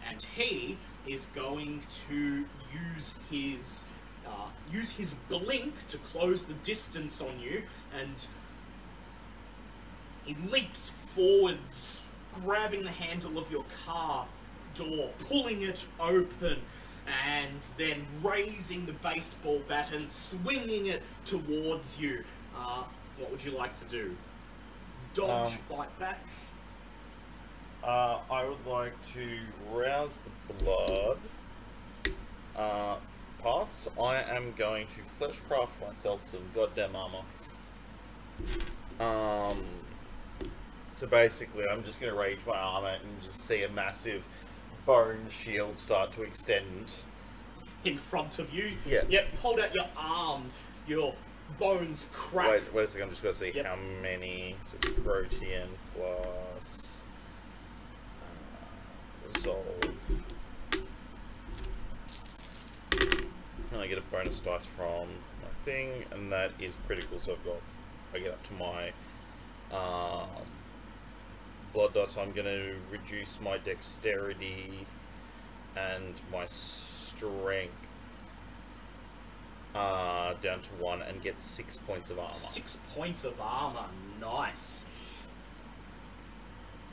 and he is going to use his uh, use his blink to close the distance on you, and he leaps forwards, grabbing the handle of your car door, pulling it open, and then raising the baseball bat and swinging it towards you. Uh, what would you like to do? Dodge, Um, fight back. Uh, I would like to rouse the blood. Uh, pass. I am going to fleshcraft myself some goddamn armor. Um, so basically, I'm just going to rage my armor and just see a massive bone shield start to extend. in front of you. Yeah. Yep. Hold out your arm. Your bones crack. Wait, wait a second. I'm just going to see Yep. how many. So it's protean plus uh, resolve. And I get a bonus dice from my thing, and that is critical. So I've got, I get up to my um, blood dice. So I'm going to reduce my dexterity and my strength uh, down to one, and get six points of armor. Six points of armor. Nice.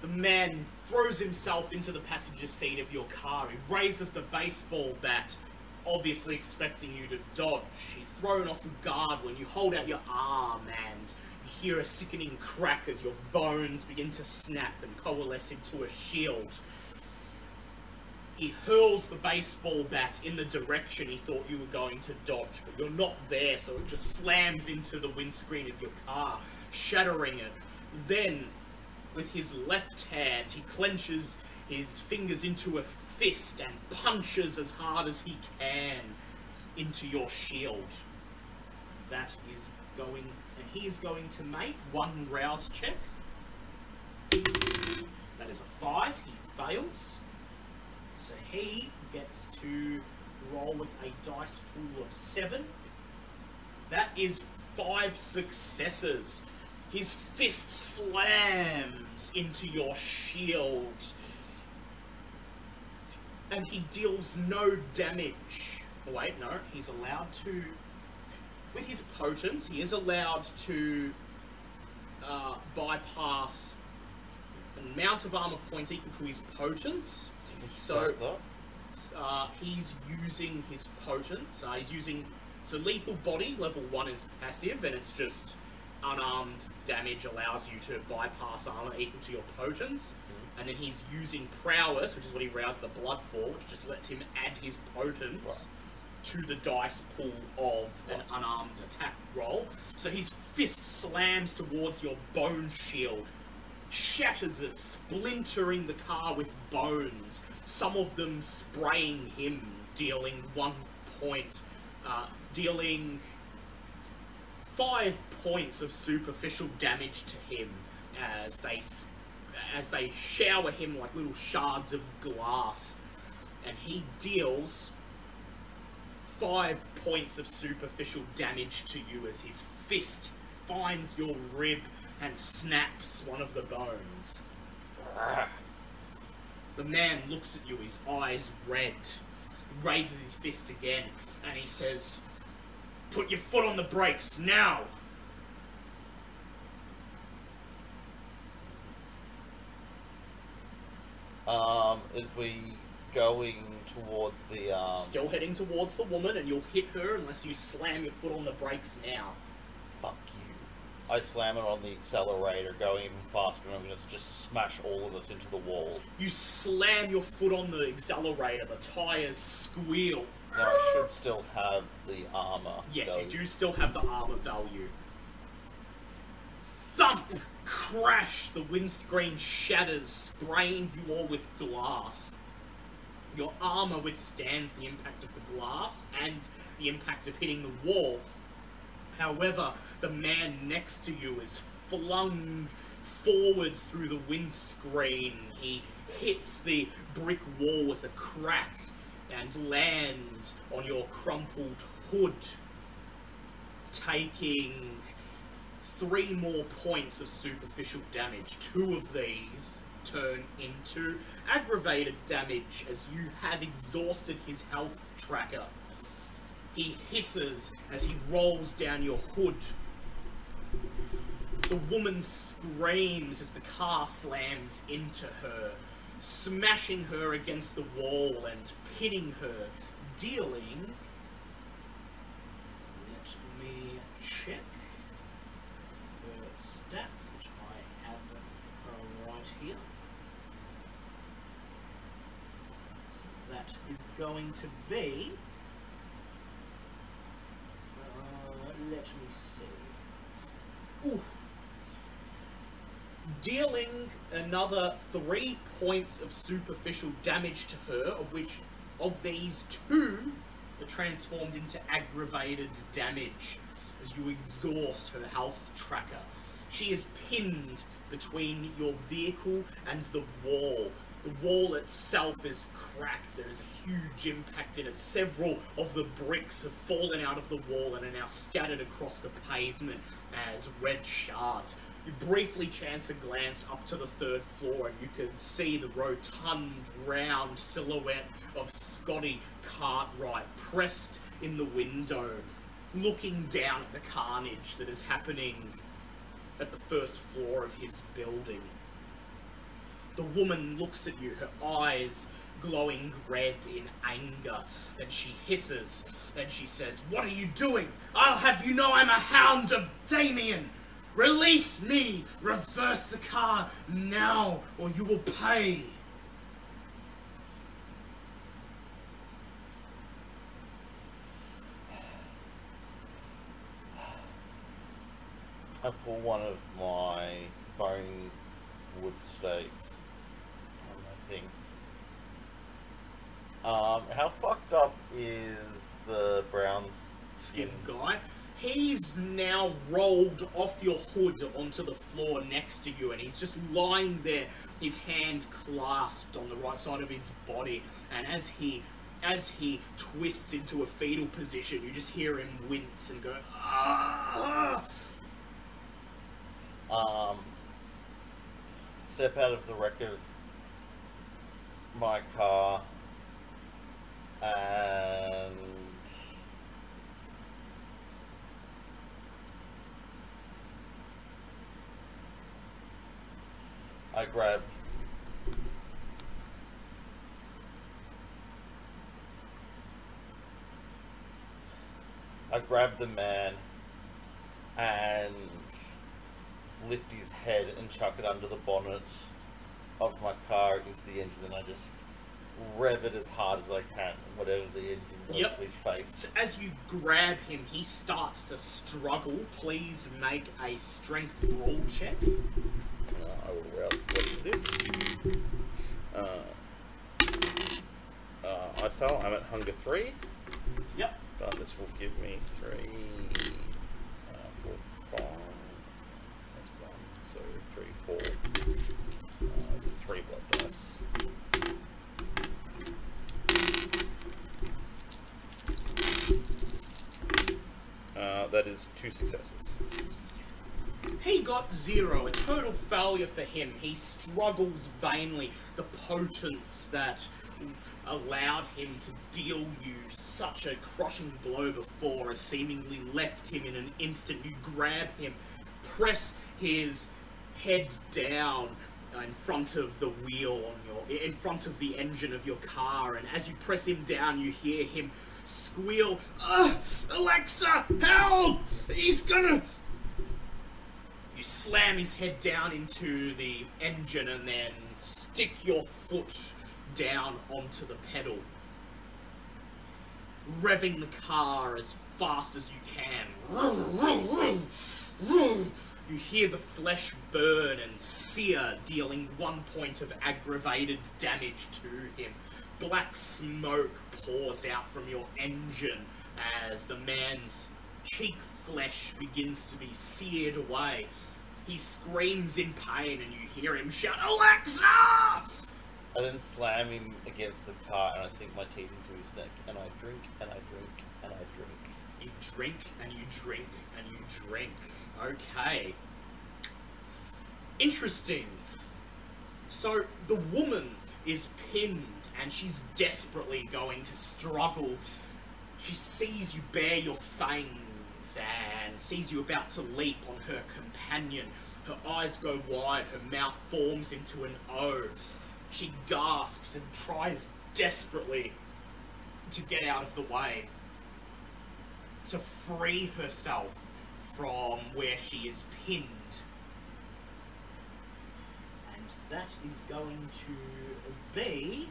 The man throws himself into the passenger seat of your car. He raises the baseball bat, obviously expecting you to dodge. He's thrown off guard when you hold out your arm and hear a sickening crack as your bones begin to snap and coalesce into a shield. He hurls the baseball bat in the direction he thought you were going to dodge, but you're not there, so it just slams into the windscreen of your car, shattering it. Then, with his left hand, he clenches his fingers into a fist and punches as hard as he can into your shield. That is going, and he is going to make one rouse check. That is a five. He fails. So he gets to roll with a dice pool of seven. That is five successes. His fist slams into your shield. And he deals no damage. Oh, Wait, no, he's allowed to. With his potence, he is allowed to uh, bypass an amount of armor points equal to his potence. So uh, he's using his potence. Uh, he's using so lethal body level one is passive, and it's just unarmed damage allows you to bypass armor equal to your potence. And then he's using prowess, which is what he roused the blood for, which just lets him add his potence Right. To the dice pool of an unarmed attack roll. So his fist slams towards your bone shield, shatters it, splintering the car with bones, some of them spraying him, dealing one point, uh, dealing five points of superficial damage to him as they as they shower him like little shards of glass, and he deals five points of superficial damage to you as his fist finds your rib and snaps one of the bones. The man looks at you, his eyes red, raises his fist again, and he says, Put your foot on the brakes now! Um, is we going towards the um? Still heading towards the woman, and you'll hit her unless you slam your foot on the brakes now. Fuck you. I slam it on the accelerator, going even faster, and I'm gonna just smash all of us into the wall. You slam your foot on the accelerator, the tires squeal. Now I should still have the armor. Yes, though. you do still have the armor value. Thump! Crash! The windscreen shatters, spraying you all with glass. Your armor withstands the impact of the glass and the impact of hitting the wall. However, the man next to you is flung forwards through the windscreen. He hits the brick wall with a crack and lands on your crumpled hood, taking three more points of superficial damage. Two of these turn into aggravated damage as you have exhausted his health tracker. He hisses as he rolls down your hood. The woman screams as the car slams into her, smashing her against the wall and pinning her, dealing. Let me check her stats, which I have uh, right here. So that is going to be. Uh, let me see. Ooh. Dealing another three points of superficial damage to her, of which of these two are transformed into aggravated damage as you exhaust her health tracker. She is pinned between your vehicle and the wall. The wall itself is cracked. There is a huge impact in it. Several of the bricks have fallen out of the wall and are now scattered across the pavement as red shards. You briefly chance a glance up to the third floor and you can see the rotund, round silhouette of Scotty Cartright pressed in the window, looking down at the carnage that is happening at the first floor of his building. The woman looks at you, her eyes glowing red in anger, and she hisses, and she says, What are you doing? I'll have you know I'm a hound of Damien! Release me! Reverse the car now, or you will pay! I pull one of my bone wood stakes on my thing. Um, how fucked up is the Brown's skin? Guy. He's now rolled off your hood onto the floor next to you, and he's just lying there, his hand clasped on the right side of his body. And as he, as he twists into a fetal position, you just hear him wince and go, ah! Um, step out of the wreck of my car and I grab I grab the man and lift his head and chuck it under the bonnet of my car into the engine and I just rev it as hard as I can, whatever the engine does Yep. to his face. So as you grab him, he starts to struggle. Please make a strength brawl check. Uh, I will rouse blood for this. Uh, uh, I fell. I'm at hunger three. Yep. But this will give me three, uh, four, five. That's one. So three, four. Uh, three blood dice. That is two successes. He got zero, a total failure for him. He struggles vainly. The potence that allowed him to deal you such a crushing blow before has seemingly left him in an instant. You grab him, press his head down in front of the wheel on your in front of the engine of your car and as you press him down you hear him squeal "Ugh, alexa help he's gonna you slam his head down into the engine and then stick your foot down onto the pedal, revving the car as fast as you can. You hear the flesh burn and sear, dealing one point of aggravated damage to him. Black smoke pours out from your engine as the man's cheek flesh begins to be seared away. He screams in pain and you hear him shout, Alexa! I then slam him against the car and I sink my teeth into his neck and I drink and I drink and I drink. You drink and you drink and you drink. Okay. Interesting. So the woman is pinned and she's desperately going to struggle. She sees you bare your fangs and sees you about to leap on her companion. Her eyes go wide, her mouth forms into an O. She gasps and tries desperately to get out of the way to free herself from where she is pinned. And that is going to be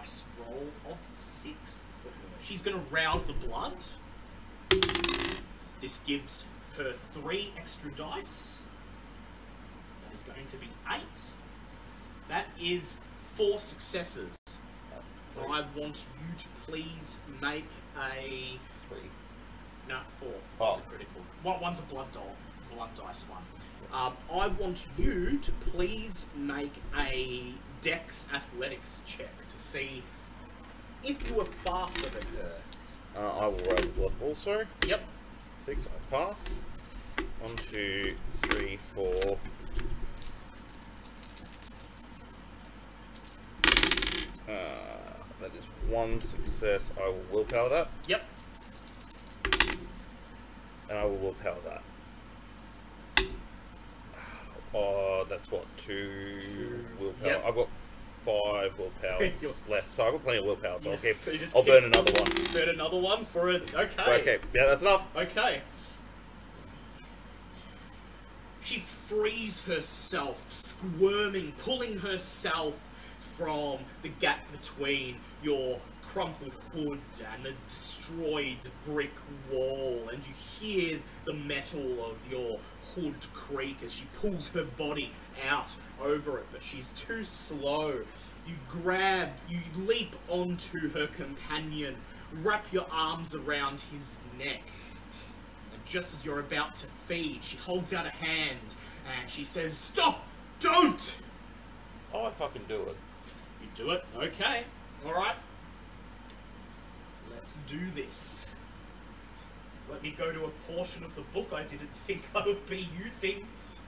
dice roll of six for her. She's going to rouse the blood. This gives her three extra dice. So that is going to be eight. That is four successes. I want you to please make a Three. no four. Oh. One's a critical. One, one's a blood doll, blood dice one. Um, I want you to please make a Dex Athletics check to see if you are faster than her. Uh, I will rouse the blood also. Yep. Six, I pass. One, two, three, four. Uh, that is one success. I will willpower that, Yep. and I will willpower that. Oh, that's what two willpower. Yep. I've got five willpower left, so I've got plenty of willpower. So I'll keep. So I'll burn another one. Burn another one for it. Okay. Okay, yeah, that's enough. Okay. She frees herself, squirming, pulling herself from the gap between your crumpled hood and the destroyed brick wall, and you hear the metal of your hood creak as she pulls her body out over it, but she's too slow. You grab, you leap onto her companion, wrap your arms around his neck. And just as you're about to feed, she holds out a hand and she says, Stop! Don't! Oh, I fucking do it. You do it? Okay. Alright. Let's do this. Let me go to a portion of the book I didn't think I would be using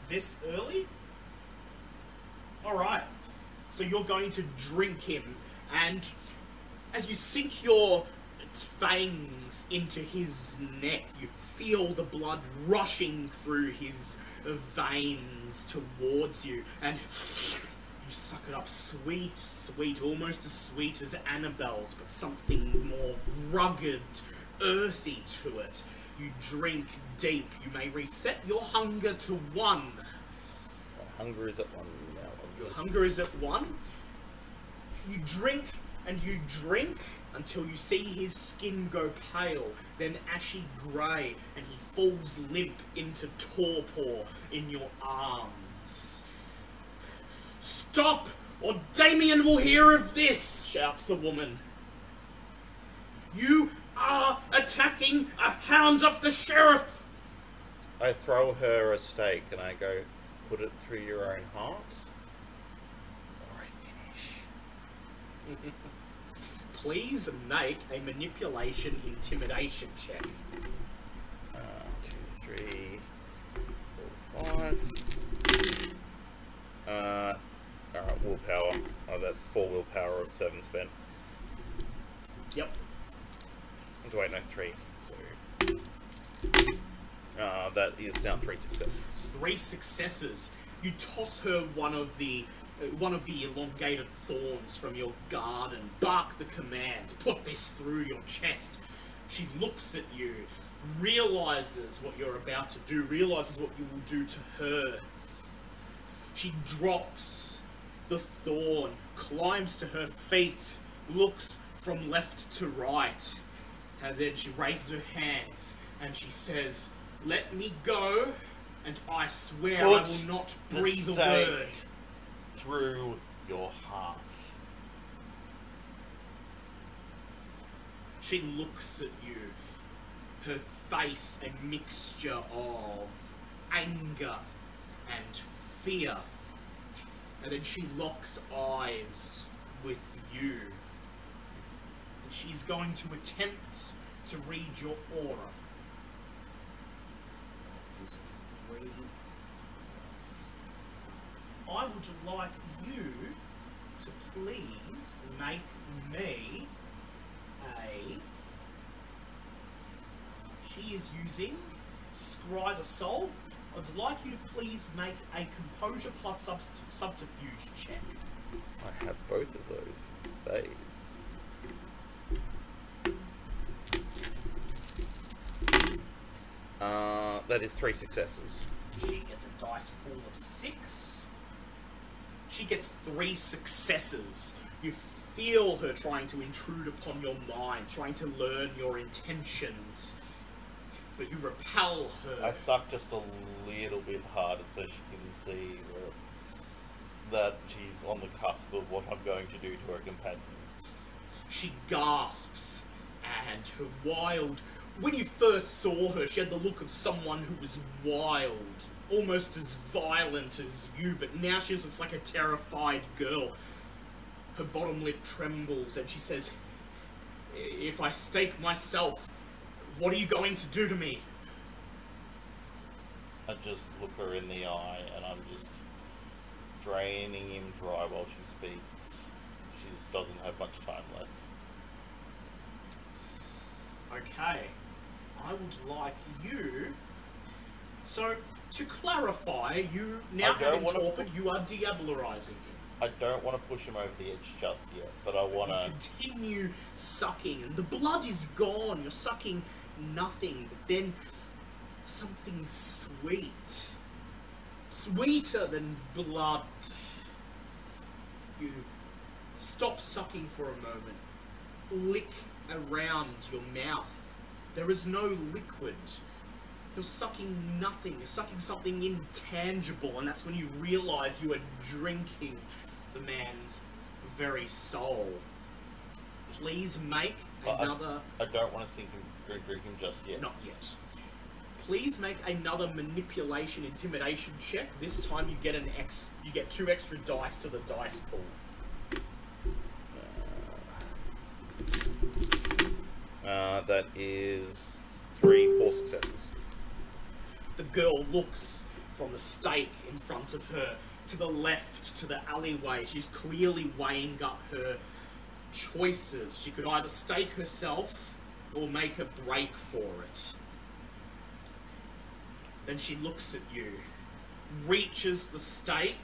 this early. Alright. So you're going to drink him, and as you sink your fangs into his neck, you feel the blood rushing through his veins towards you, and you suck it up sweet, sweet, almost as sweet as Annabelle's, but something more rugged, earthy to it. You drink deep. You may reset your hunger to one. Hunger is at one now. Your hunger is at one. You drink and you drink until you see his skin go pale, then ashy grey, and he falls limp into torpor in your arms. Stop, or Damien will hear of this, shouts the woman. You are attacking a hound of the sheriff. I throw her a stake and I go, put it through your own heart, or I finish. Please make a manipulation intimidation check. Uh, two, three, four, five. Uh, alright, willpower. Oh, that's four willpower of seven spent. Yep. Oh, Wait, no, three. So, uh, that is now three successes. Three successes. You toss her one of the uh, one of the elongated thorns from your garden. Bark the command. Put this through your chest. She looks at you, realizes what you're about to do, realizes what you will do to her. She drops the thorn, climbs to her feet, looks from left to right, and then she raises her hands and she says, Let me go, and I swear I will not the breathe a word. Through your heart. She looks at you, her face a mixture of anger and fear. And then she locks eyes with you. She's going to attempt to read your aura. Is three. I would like you to please make me a. She is using Scry the Soul. I'd like you to please make a Composure plus Subterfuge check. I have both of those in spades. Uh, that is three successes. She gets a dice pool of six. She gets three successes. You feel her trying to intrude upon your mind, trying to learn your intentions. But you repel her. I suck just a little bit harder so she can see that, that she's on the cusp of what I'm going to do to her companion. She gasps, and her wild. When you first saw her, she had the look of someone who was wild, almost as violent as you, but now she looks like a terrified girl. Her bottom lip trembles, and she says, If I stake myself, what are you going to do to me? I just look her in the eye and I'm just draining him dry while she speaks. She just doesn't have much time left. Okay, I would like you. So, to clarify, you now I don't having torpid, you are diablerizing him. I don't want to push him over the edge just yet, but I want to. continue sucking, and the blood is gone. You're sucking nothing, but then something sweet, sweeter than blood. You stop sucking for a moment, lick around your mouth. There is no liquid. You're sucking nothing. You're sucking something intangible, and that's when you realize you are drinking the man's very soul. Please make oh, I- another. I don't want to sink him, drink, drink him just yet. Not yet. Please make another manipulation intimidation check. This time you get an ex. You get two extra dice to the dice pool. Uh, that is three, four successes. The girl looks from the stake in front of her to the left to the alleyway. She's clearly weighing up her choices. She could either stake herself or make a break for it. Then she looks at you, reaches the stake,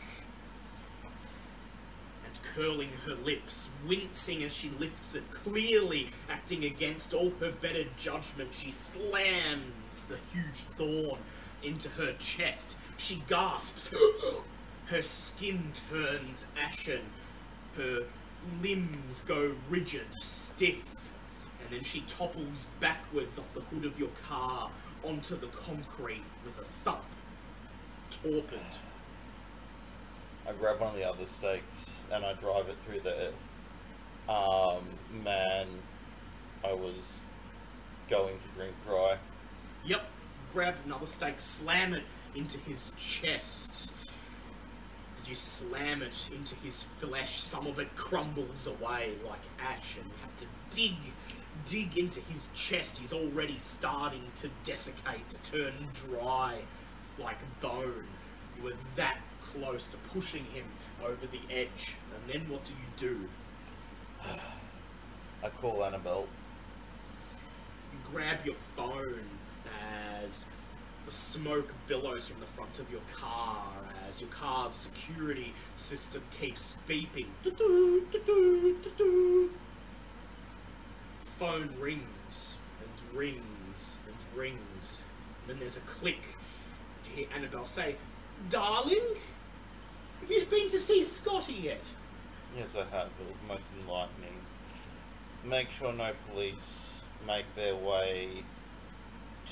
curling her lips, wincing as she lifts it, clearly acting against all her better judgment, she slams the huge thorn into her chest. She gasps. her skin turns ashen. Her limbs go rigid, stiff, and then she topples backwards off the hood of your car onto the concrete with a thump. Torpid. I grab one of the other stakes and I drive it through there. Um, man, I was going to drink dry. Yep. Grab another stake, slam it into his chest. As you slam it into his flesh, some of it crumbles away like ash, and you have to dig, dig into his chest. He's already starting to desiccate, to turn dry like bone. You were that close to pushing him over the edge. And then what do you do? I call Annabelle. You grab your phone as the smoke billows from the front of your car as your car's security system keeps beeping. Phone rings and rings and rings. And then there's a click. You hear Annabelle say, Darling, have you been to see Scotty yet? Yes, I have. It was most enlightening. Make sure no police make their way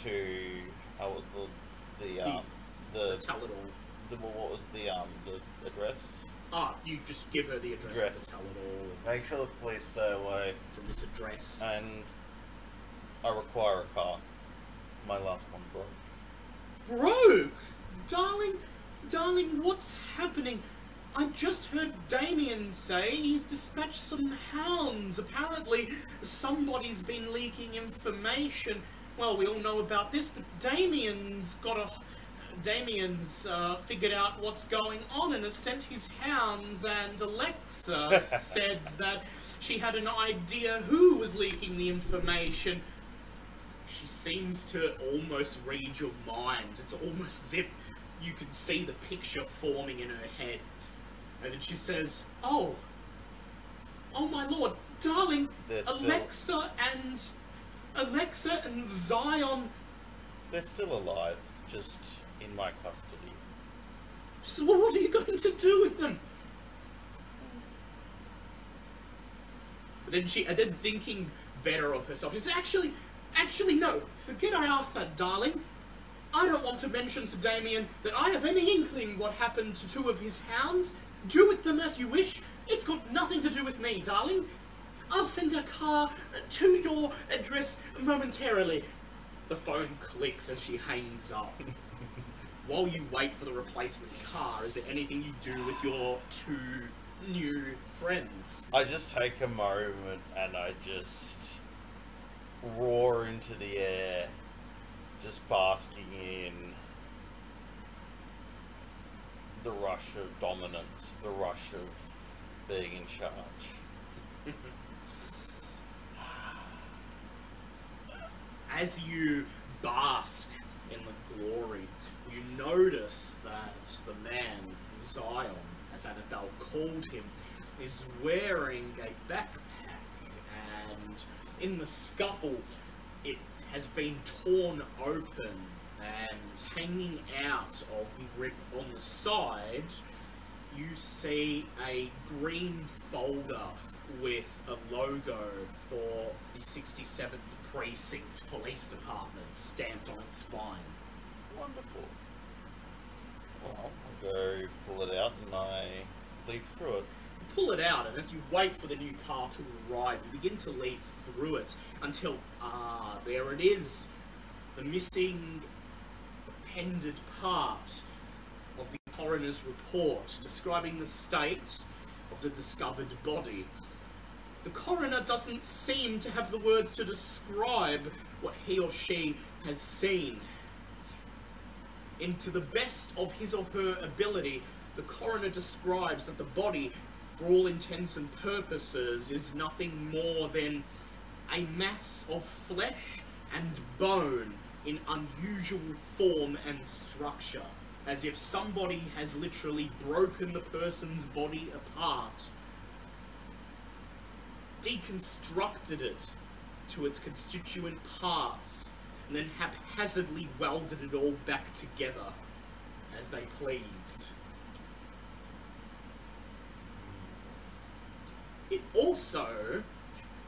to. How was the the um the, Tell It All. the what was the um the address? Ah, you just give her the address, Address. of the Tell It All Make sure the police stay away, from this address. and I require a car. My last one broke. Broke! Darling, darling, what's happening? I just heard Damien say he's dispatched some hounds. Apparently, somebody's been leaking information. Well, we all know about this, but Damien's got a. Damien's uh, figured out what's going on and has sent his hounds, and Alexa said that she had an idea who was leaking the information. She seems to almost read your mind. It's almost as if you can see the picture forming in her head. And then she says, Oh, oh my lord, darling, Alexa and. Alexa and Zion. They're still alive, just in my custody. So what are you going to do with them? But then she, and then thinking better of herself, she said, "Actually, actually, no. Forget I asked that, darling. I don't want to mention to Damien that I have any inkling what happened to two of his hounds. Do with them as you wish. It's got nothing to do with me, darling. I'll send a car to your address momentarily." The phone clicks as she hangs up. While you wait for the replacement car, is there anything you do with your two new friends? I just take a moment and I just roar into the air, just basking in the rush of dominance, the rush of being in charge. As you bask in the glory, you notice that the man, Zion, as Annabelle called him, is wearing a backpack, and in the scuffle, it has been torn open, and hanging out of the rip on the side, you see a green folder with a logo for the 67th Precinct Police Department stamped on its spine. Wonderful. Well, I'll go pull it out and I leaf through it. Pull it out, and as you wait for the new car to arrive, you begin to leaf through it until, ah, there it is. The missing appended part of the coroner's report describing the state of the discovered body. The coroner doesn't seem to have the words to describe what he or she has seen. And to the best of his or her ability, the coroner describes that the body, for all intents and purposes, is nothing more than a mass of flesh and bone in unusual form and structure, as if somebody has literally broken the person's body apart, deconstructed it to its constituent parts, and then haphazardly welded it all back together as they pleased. It also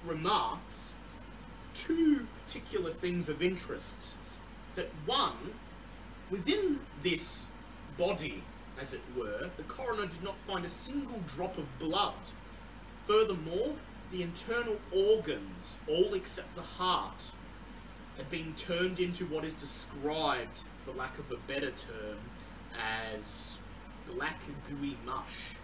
remarks two particular things of interest. That one, within this body as it were, the coroner did not find a single drop of blood. Furthermore, the internal organs, all except the heart, had been turned into what is described, for lack of a better term, as black gooey mush.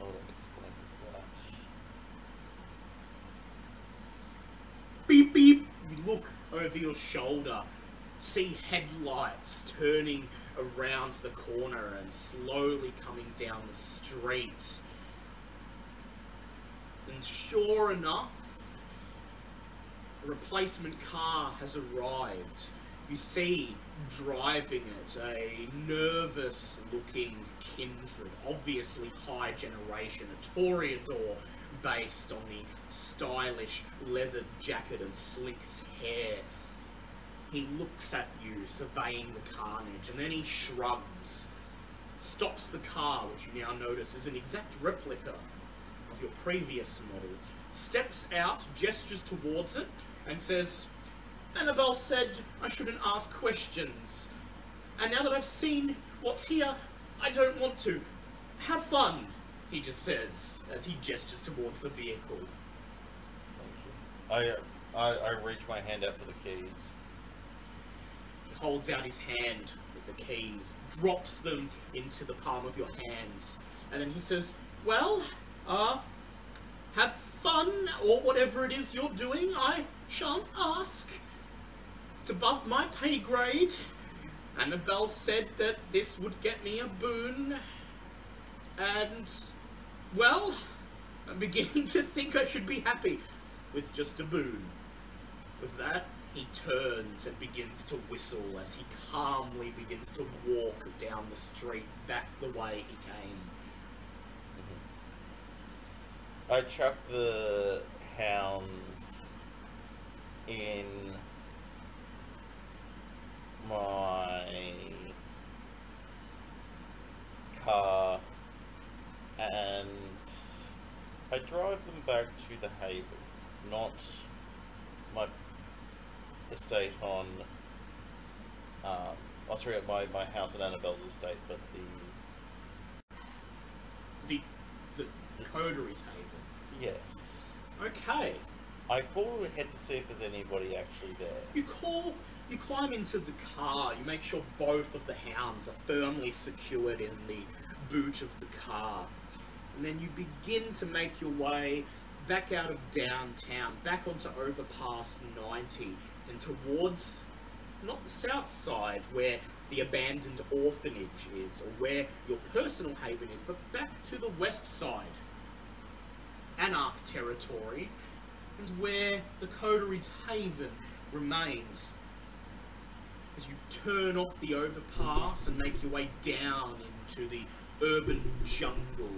Oh, that explains that. Beep beep. You look over your shoulder, see headlights turning around the corner and slowly coming down the street. And sure enough, a replacement car has arrived. You see driving it a nervous looking kindred, obviously high generation, a Toreador based on the stylish leather jacket and slicked hair. He looks at you, surveying the carnage, and then he shrugs, stops the car, which you now notice is an exact replica of your previous model, steps out, gestures towards it, and says, Annabelle said I shouldn't ask questions. And now that I've seen what's here, I don't want to. Have fun, he just says as he gestures towards the vehicle. Thank you. I, I I reach my hand out for the keys. He holds out his hand with the keys, drops them into the palm of your hands, and then he says, Well, uh, have fun, or whatever it is you're doing. I shan't ask. It's above my pay grade. Annabelle said that this would get me a boon. And, well, I'm beginning to think I should be happy with just a boon. With that, he turns and begins to whistle as he calmly begins to walk down the street back the way he came. Mm-hmm. I chuck the hounds in my car and I drive them back to the Haven, not my estate on um, oh sorry, my, my house on Annabelle's estate, but the The, the coteries haven. yes. Okay. I call ahead to see if there's anybody actually there. You call, you climb into the car, you make sure both of the hounds are firmly secured in the boot of the car. And then you begin to make your way back out of downtown, back onto overpass 90, and towards not the south side where the abandoned orphanage is, or where your personal haven is, but back to the west side. Anarch territory, and where the Coteries Haven remains. As you turn off the overpass and make your way down into the urban jungle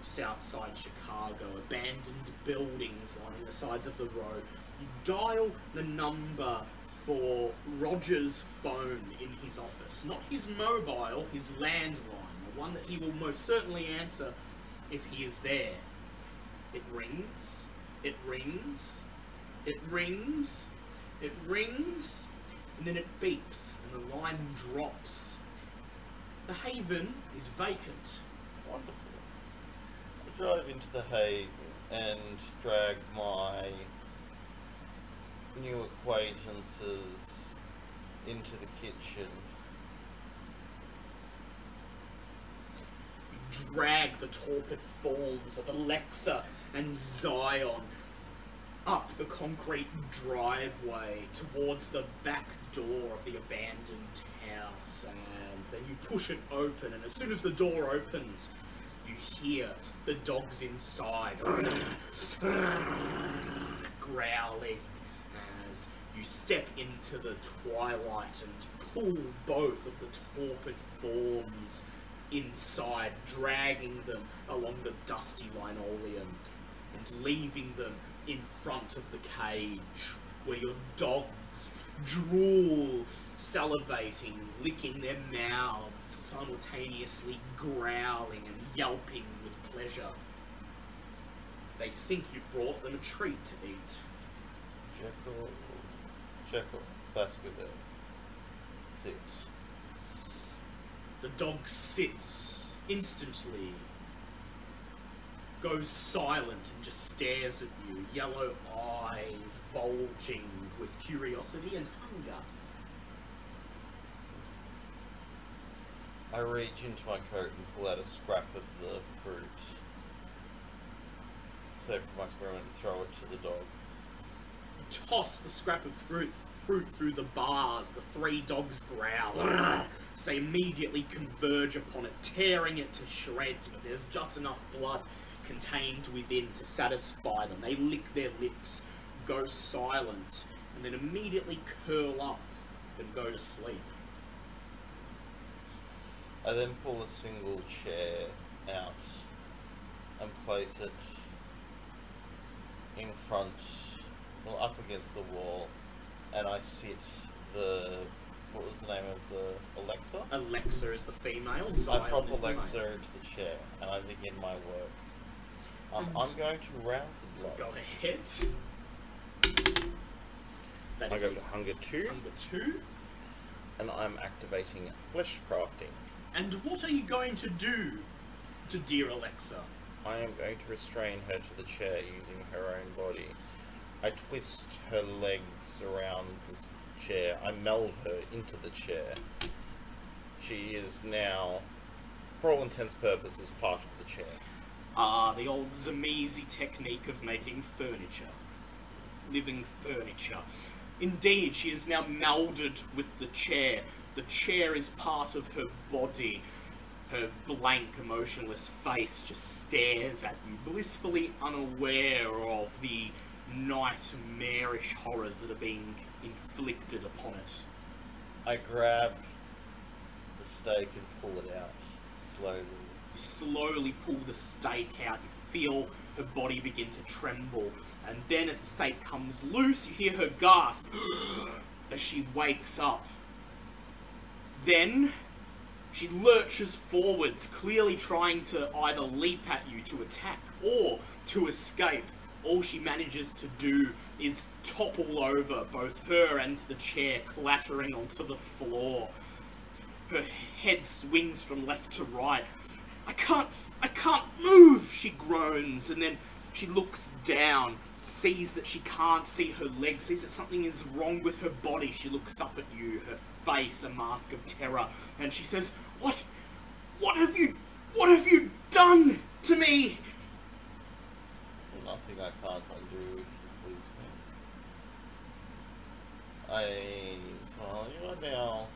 of Southside Chicago, abandoned buildings lining the sides of the road, you dial the number for Roger's phone in his office. Not his mobile, his landline, the one that he will most certainly answer if he is there. It rings, it rings, it rings, it rings, and then it beeps, and the line drops. The haven is vacant. Drive into the Haven and drag my new acquaintances into the kitchen. drag the torpid forms of Alexa and Zion up the concrete driveway towards the back door of the abandoned house, and then you push it open, and as soon as the door opens, you hear the dogs inside growling as you step into the twilight and pull both of the torpid forms inside, dragging them along the dusty linoleum and leaving them in front of the cage where your dogs drool, salivating, licking their mouths, simultaneously growling and yelping with pleasure. They think you brought them a treat to eat. Jekyll, Jekyll, Baskerville. Sit. The dog sits instantly, goes silent, and just stares at you, yellow eyes bulging with curiosity and hunger. I reach into my coat and pull out a scrap of the fruit. Save for my experiment and throw it to the dog. Toss the scrap of fruit, fruit through the bars. The three dogs growl. As they immediately converge upon it, tearing it to shreds, but there's just enough blood contained within to satisfy them. They lick their lips, go silent, and then immediately curl up and go to sleep. I then pull a single chair out and place it in front, well, up against the wall, and I sit the. What was the name of the Alexa? Alexa is the female, so I prop the. Alexa into the chair, and I begin my work. Um, I'm going to rouse the blood. Go ahead. That I go to hunger two, number two. and I'm activating flesh crafting. And what are you going to do to dear Alexa? I am going to restrain her to the chair using her own body. I twist her legs around this chair. I meld her into the chair. She is now, for all intents and purposes, part of the chair. Ah, the old Tzimisce technique of making furniture. Living furniture. Indeed, she is now melded with the chair. The chair is part of her body. Her blank, emotionless face just stares at you, blissfully unaware of the nightmarish horrors that are being inflicted upon it. I grab the stake and pull it out slowly. You slowly pull the stake out. You feel her body begin to tremble. And then, as the stake comes loose, you hear her gasp as she wakes up. Then, she lurches forwards, clearly trying to either leap at you to attack or to escape. All she manages to do is topple over both her and the chair, clattering onto the floor. Her head swings from left to right. I can't, I can't move, she groans, and then she looks down, sees that she can't see her legs, sees that something is wrong with her body. She looks up at you, her face a mask of terror, and she says, What, what have you, what have you done to me? Nothing I can't undo if you please. I smile. You are now.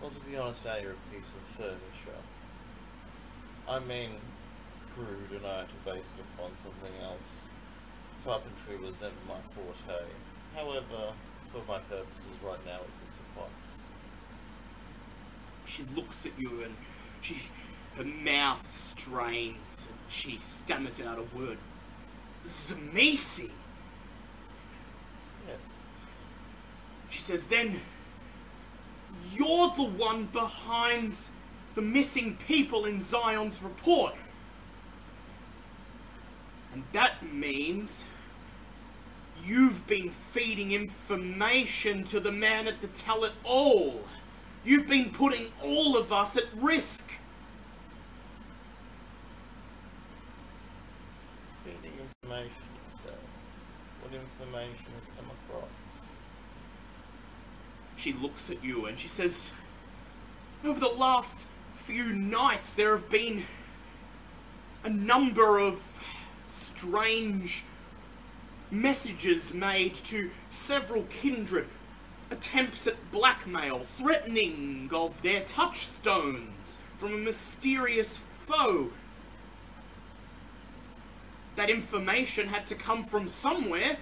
Well, to be honest, now you're a piece of furniture. I mean, crude, and I had to base it upon something else. Carpentry was never my forte. However, for my purposes right now, it will suffice. She looks at you and she, her mouth strains and she stammers out a word. Tzimisce! Yes. She says, then you're the one behind the missing people in Zion's report. And that means you've been feeding information to the man at the Tell It All. You've been putting all of us at risk. Feeding information, say. What information has come across? She looks at you and she says, Over the last few nights, there have been a number of strange messages made to several kindred, attempts at blackmail, threatening of their touchstones from a mysterious foe. That information had to come from somewhere.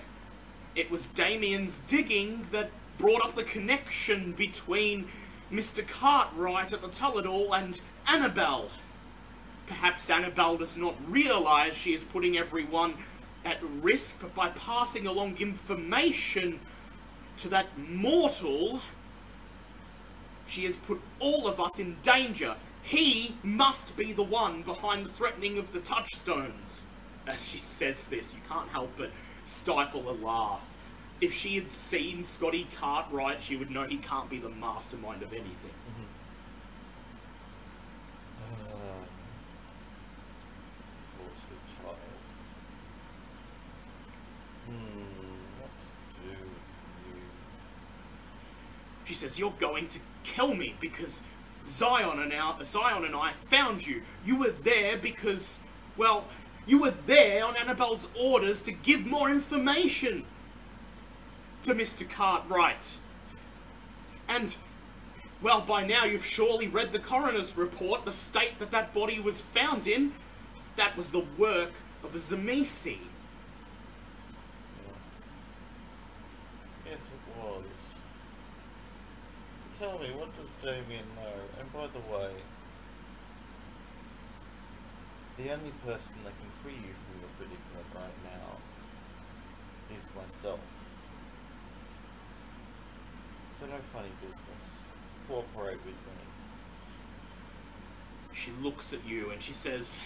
It was Damien's digging that brought up the connection between Mr. Cartright at the Tullador and Annabelle. Perhaps Annabelle does not realize she is putting everyone at risk, by passing along information to that mortal, she has put all of us in danger. He must be the one behind the threatening of the touchstones. As she says this, you can't help but stifle a laugh. If she had seen Scotty Cartright, she would know he can't be the mastermind of anything. Uh, Force child. Hmm, what to do with you? She says, "You're going to kill me because Zion and our, Zion and I found you. You were there because, well, you were there on Annabelle's orders to give more information to Mr. Cartright. And, well, by now you've surely read the coroner's report, the state that that body was found in. That was the work of a Tzimisce. Yes. Yes. Tell me, what does Damien know? And by the way, the only person that can free you from your predicament right now is myself. So no funny business. Cooperate with me. She looks at you and she says,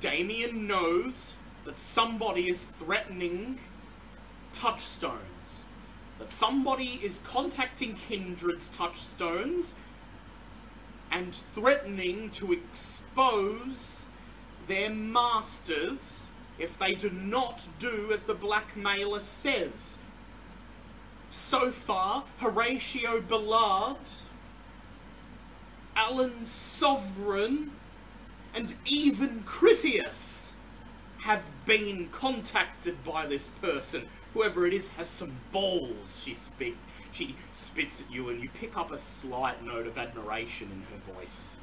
Damien knows that somebody is threatening touchstones. That somebody is contacting Kindred's touchstones and threatening to expose their masters if they do not do as the blackmailer says. So far, Horatio Ballard, Alan Sovereign, and even Critias have been contacted by this person. Whoever it is has some balls, she speak. She spits at you and you pick up a slight note of admiration in her voice.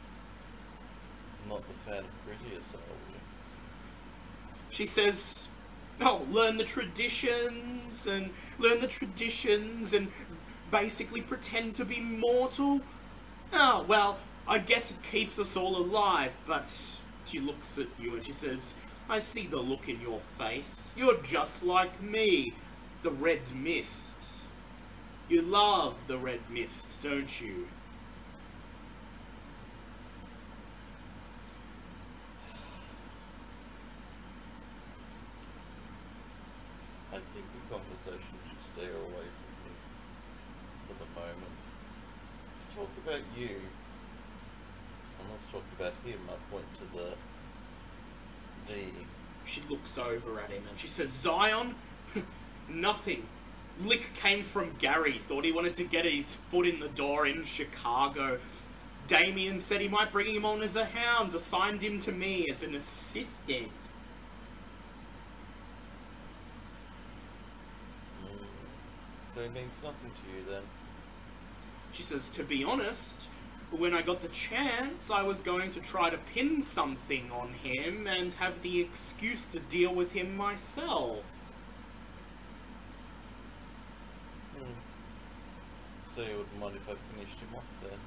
Not the fan of are we? She says, "Oh, learn the traditions and learn the traditions and basically pretend to be mortal." Oh, well, I guess it keeps us all alive, but she looks at you and she says, "I see the look in your face. You're just like me, the red mist. You love the red mist, don't you?" I think the conversation should stay away from me for the moment. Let's talk about you. And let's talk about him. I point to the the She looks over at him and she says, Zion? Nothing. Lick came from Gary. Thought he wanted to get his foot in the door in Chicago. Damien said he might bring him on as a hound, assigned him to me as an assistant. mm, so it means nothing to you then. She says, to be honest, when I got the chance, I was going to try to pin something on him and have the excuse to deal with him myself. Hmm. So you wouldn't mind if I finished him off then?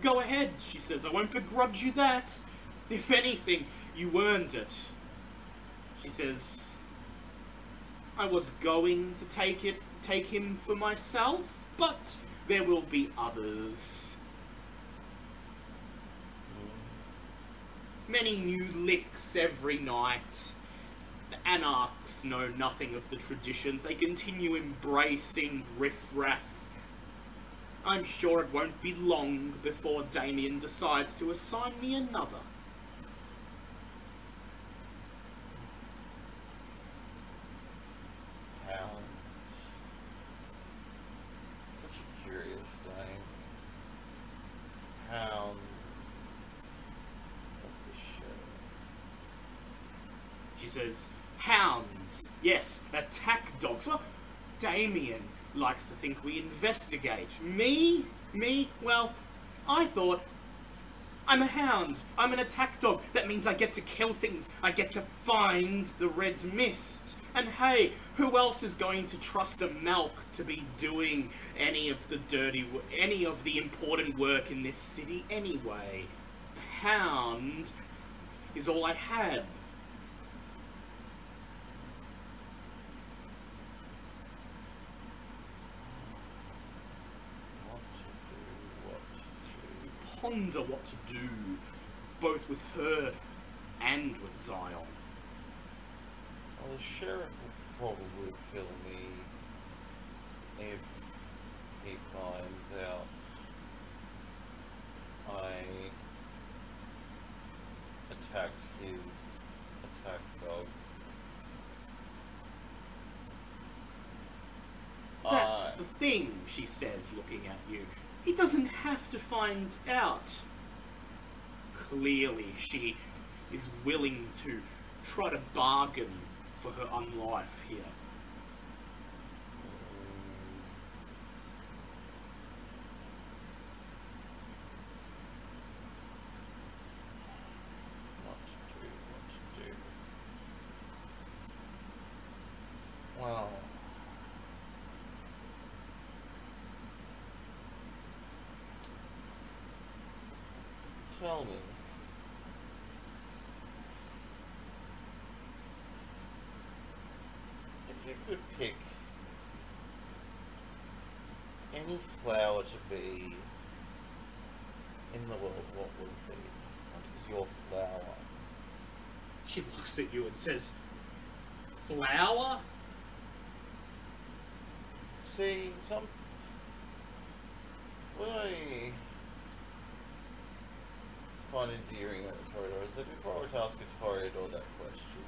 Go ahead, she says. I won't begrudge you that. If anything, you earned it. She says, I was going to take it, take him for myself, but there will be others. Hmm. Many new licks every night. The anarchs know nothing of the traditions. They continue embracing riffraff. I'm sure it won't be long before Damien decides to assign me another. Hounds. Such a curious name. Hounds of the sheriff. She says, Hounds. Yes, attack dogs. Well, Damien likes to think we investigate. Me? Me? Well, I thought I'm a hound. I'm an attack dog. That means I get to kill things. I get to find the red mist. And hey, who else is going to trust a Malk to be doing any of the dirty, any of the important work in this city anyway? A hound is all I have. What to do, what to ponder what to do, both with her and with Zion. Well, the sheriff will probably kill me if he finds out I attacked his attack dogs. That's I- the thing, she says, looking at you. He doesn't have to find out. Clearly, she is willing to try to bargain for her own life here. What to do, what to do. Well. Tell me. If you could pick any flower to be in the world, what would it be? What is your flower? She looks at you and says, Flower? See, some. What Endearing about Toreador is that before I were to ask a Toreador that question,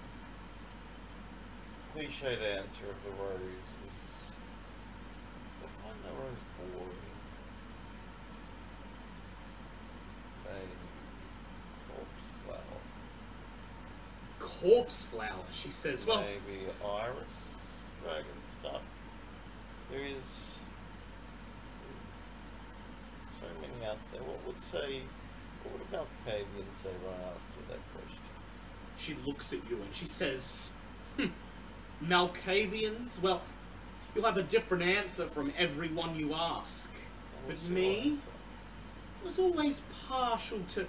cliched answer of the rose is. I find the rose boring. A corpse flower. Corpse flower, she says. Well, Maybe iris, dragon stuff. There is so many out there. What would say? What would a Malkavian say when I asked her that question? she looks at you and she says, hmm, Malkavians? Well, you'll have a different answer from everyone you ask. But me? answer? was always partial to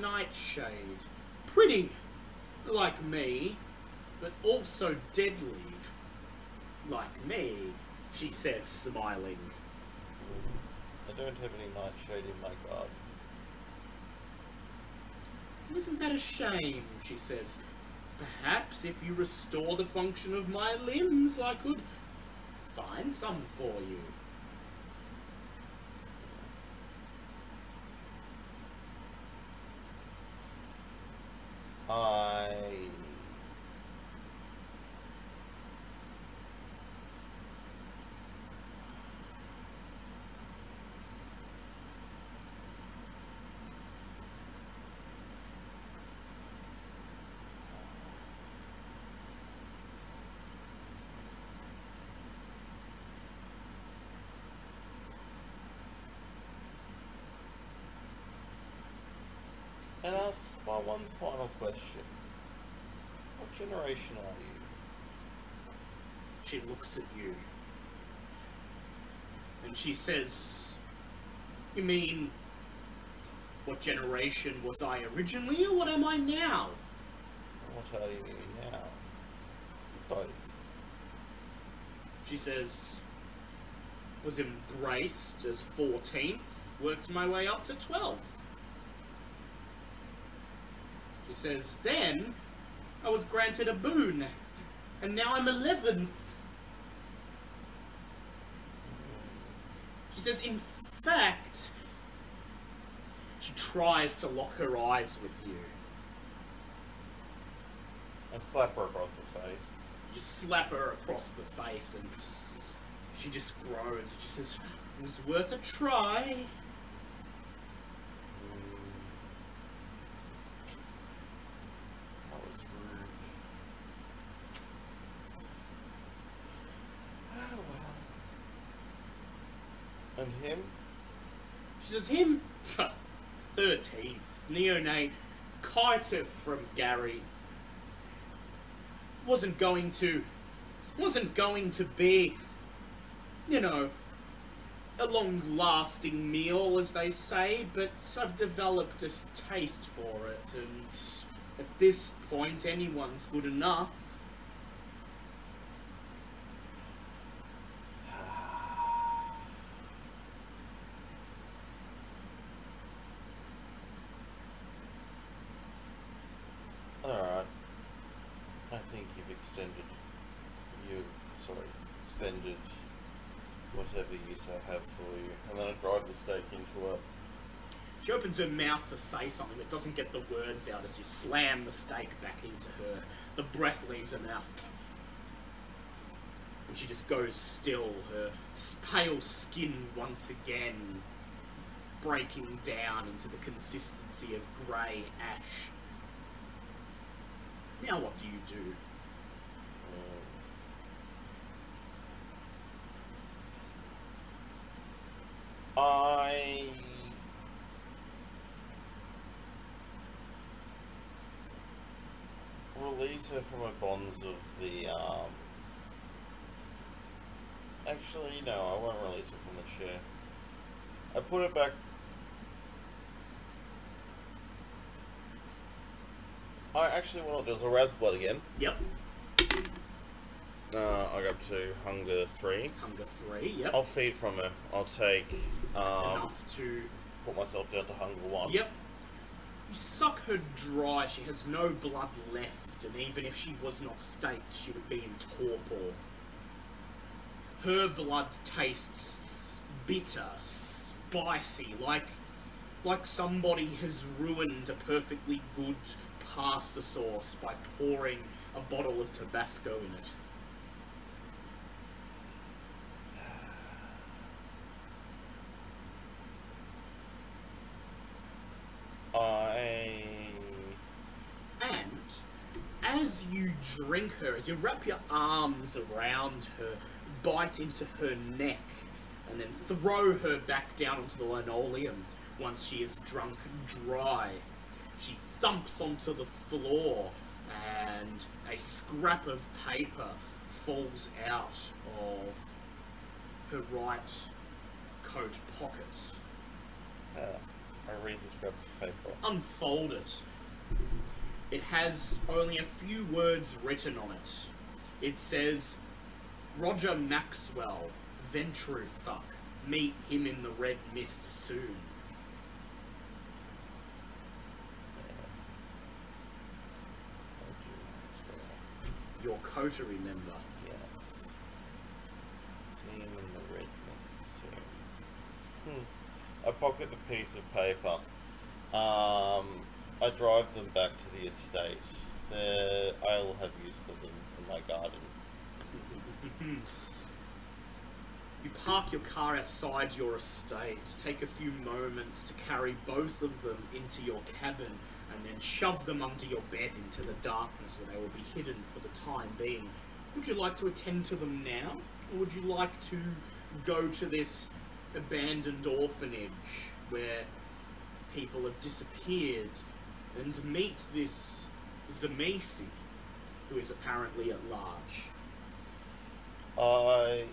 Nightshade. Pretty like me, but also deadly like me, she says, smiling. I don't have any nightshade in my garden. Isn't that a shame? she says. Perhaps if you restore the function of my limbs, I could find some for you. I. Ask my one final question. What generation are you? She looks at you. And she says, You mean, what generation was I originally, or what am I now? What are you now? Both. She says, Was embraced as 14th, worked my way up to 12th. She says, Then I was granted a boon, and now I'm 11th. She says, in fact, she tries to lock her eyes with you. I slap her across the face. You slap her across the face, and she just groans. She says, "It was worth a try." That was rude. Oh well. And him? She says, "Him, thirteenth neonate, From Gary. Wasn't going to, wasn't going to be, you know, a long-lasting meal, as they say. But I've developed a taste for it, and at this point, anyone's good enough." Alright. I think you've extended expended whatever use I have for you, and then I drive the stake into her. She opens her mouth to say something but doesn't get the words out as you slam the stake back into her. The breath leaves her mouth. And she just goes still, her pale skin once again breaking down into the consistency of grey ash. Now, what do you do? I release her from her bonds of the um. Actually, no, I won't release her from the chair. I put her back. I actually what I'll do is I'll rouse the blood again. Yep. Uh, I go up to hunger three. Hunger three, yep. I'll feed from her. I'll take um, Enough to put myself down to hunger one. Yep. You suck her dry. She has no blood left, and even if she was not staked, she would be in torpor. Her blood tastes bitter, spicy, like like somebody has ruined a perfectly good pasta sauce by pouring a bottle of Tabasco in it. I And as you drink her, as you wrap your arms around her, bite into her neck, and then throw her back down onto the linoleum once she is drunk and dry, she thumps onto the floor and a scrap of paper falls out of her right coat pocket. uh, I read this scrap of paper. unfold it. It has only a few words written on it. It says, Roger Maxwell, Ventrufuck. Meet him in the red mist soon. Your coterie member. Yes. See him in the red mist soon. Hmm. I pocket the piece of paper. Um, I drive them back to the estate. There, I'll have use for them in my garden. You park your car outside your estate, take a few moments to carry both of them into your cabin, and then shove them under your bed into the darkness where they will be hidden for the time being. Would you like to attend to them now? Or would you like to go to this abandoned orphanage where people have disappeared and meet this Tzimisce, who is apparently at large? I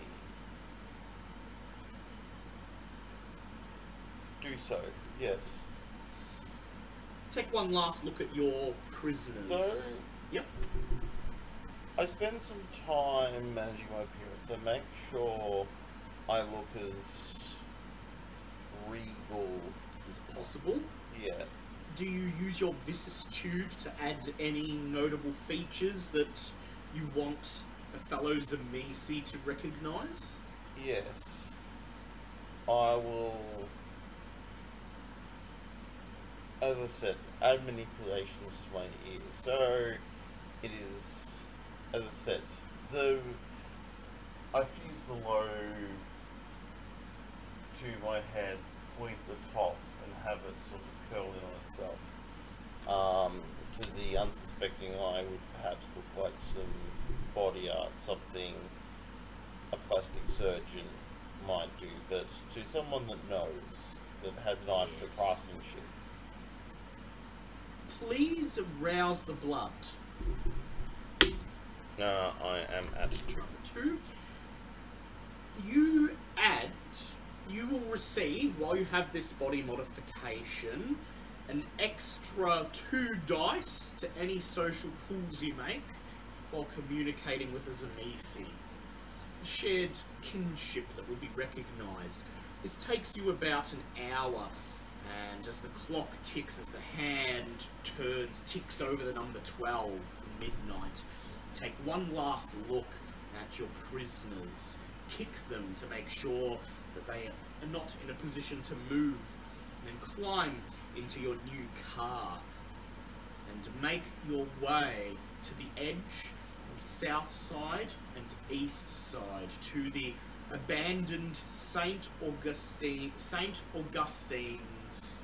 do so. Yes. Take one last look at your prisoners. So Yep. I spend some time managing my appearance. I make sure I look as regal. as possible. Yeah. Do you use your vicissitude to add any notable features that you want a fellow Tzimisce to recognise? Yes. I will. As I said, add manipulations to my ears. So it is, as I said, the I fuse the low to my head, point the top, and have it sort of curl in on itself. Um, to the unsuspecting eye, would perhaps look like some body art, something a plastic surgeon might do, but to someone that knows, that has an eye for Yes. craftsmanship. Please rouse the blood. uh, I am at two. Two. You add, you will receive, while you have this body modification, an extra two dice to any social pools you make while communicating with a Tzimisce. A shared kinship that will be recognised. This takes you about an hour, and as the clock ticks, as the hand turns, ticks over the number 12, midnight, take one last look at your prisoners, kick them to make sure that they are not in a position to move, and then climb into your new car and make your way to the edge of south side and east side to the abandoned Saint Augustine Saint Augustine's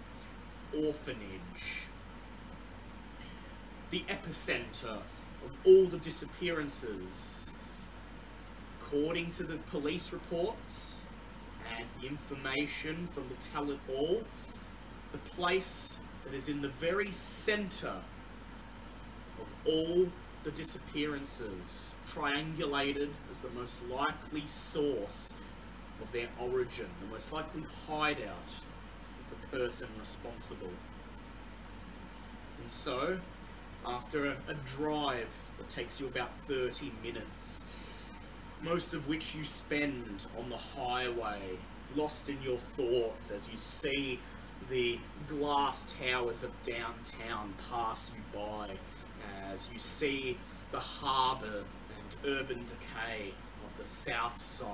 orphanage. The epicenter of all the disappearances. According to the police reports and the information from the tell it all, the place that is in the very center of all the disappearances, triangulated as the most likely source of their origin, the most likely hideout of the person responsible. And so, after a, a drive that takes you about 30 minutes, most of which you spend on the highway, lost in your thoughts as you see the glass towers of downtown pass you by, as you see the harbour and urban decay of the south side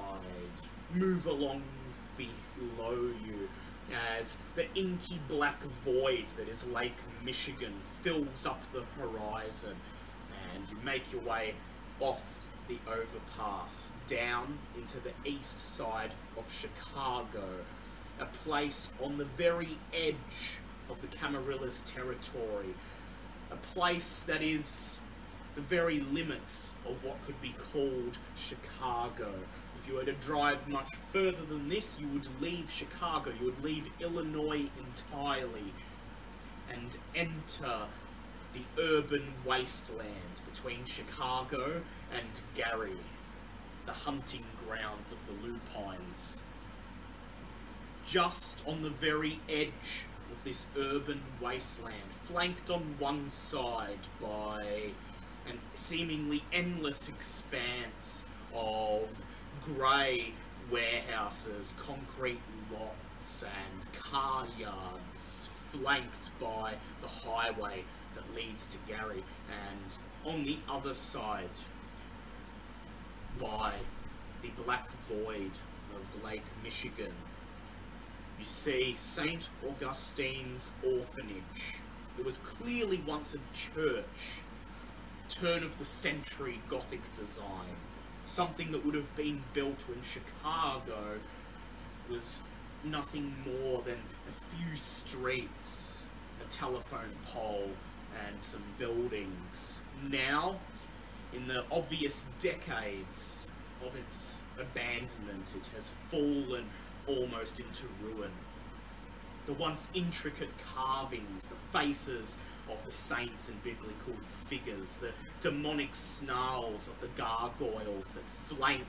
move along below you as the inky black void that is Lake Michigan fills up the horizon and you make your way off the overpass down into the east side of Chicago, a place on the very edge of the Camarillas territory, a place that is the very limits of what could be called Chicago. If you were to drive much further than this, you would leave Chicago, you would leave Illinois entirely and enter the urban wasteland between Chicago and Gary, the hunting grounds of the lupines. Just on the very edge of this urban wasteland, flanked on one side by an seemingly endless expanse of grey warehouses, concrete lots, and car yards, flanked by the highway that leads to Gary, and on the other side, by the black void of Lake Michigan, you see St. Augustine's Orphanage. It was clearly once a church, turn of the century Gothic design. Something that would have been built when Chicago was nothing more than a few streets, a telephone pole, and some buildings. Now, in the obvious decades of its abandonment, it has fallen almost into ruin. The once intricate carvings, the faces of the saints and biblical figures, the demonic snarls of the gargoyles that flank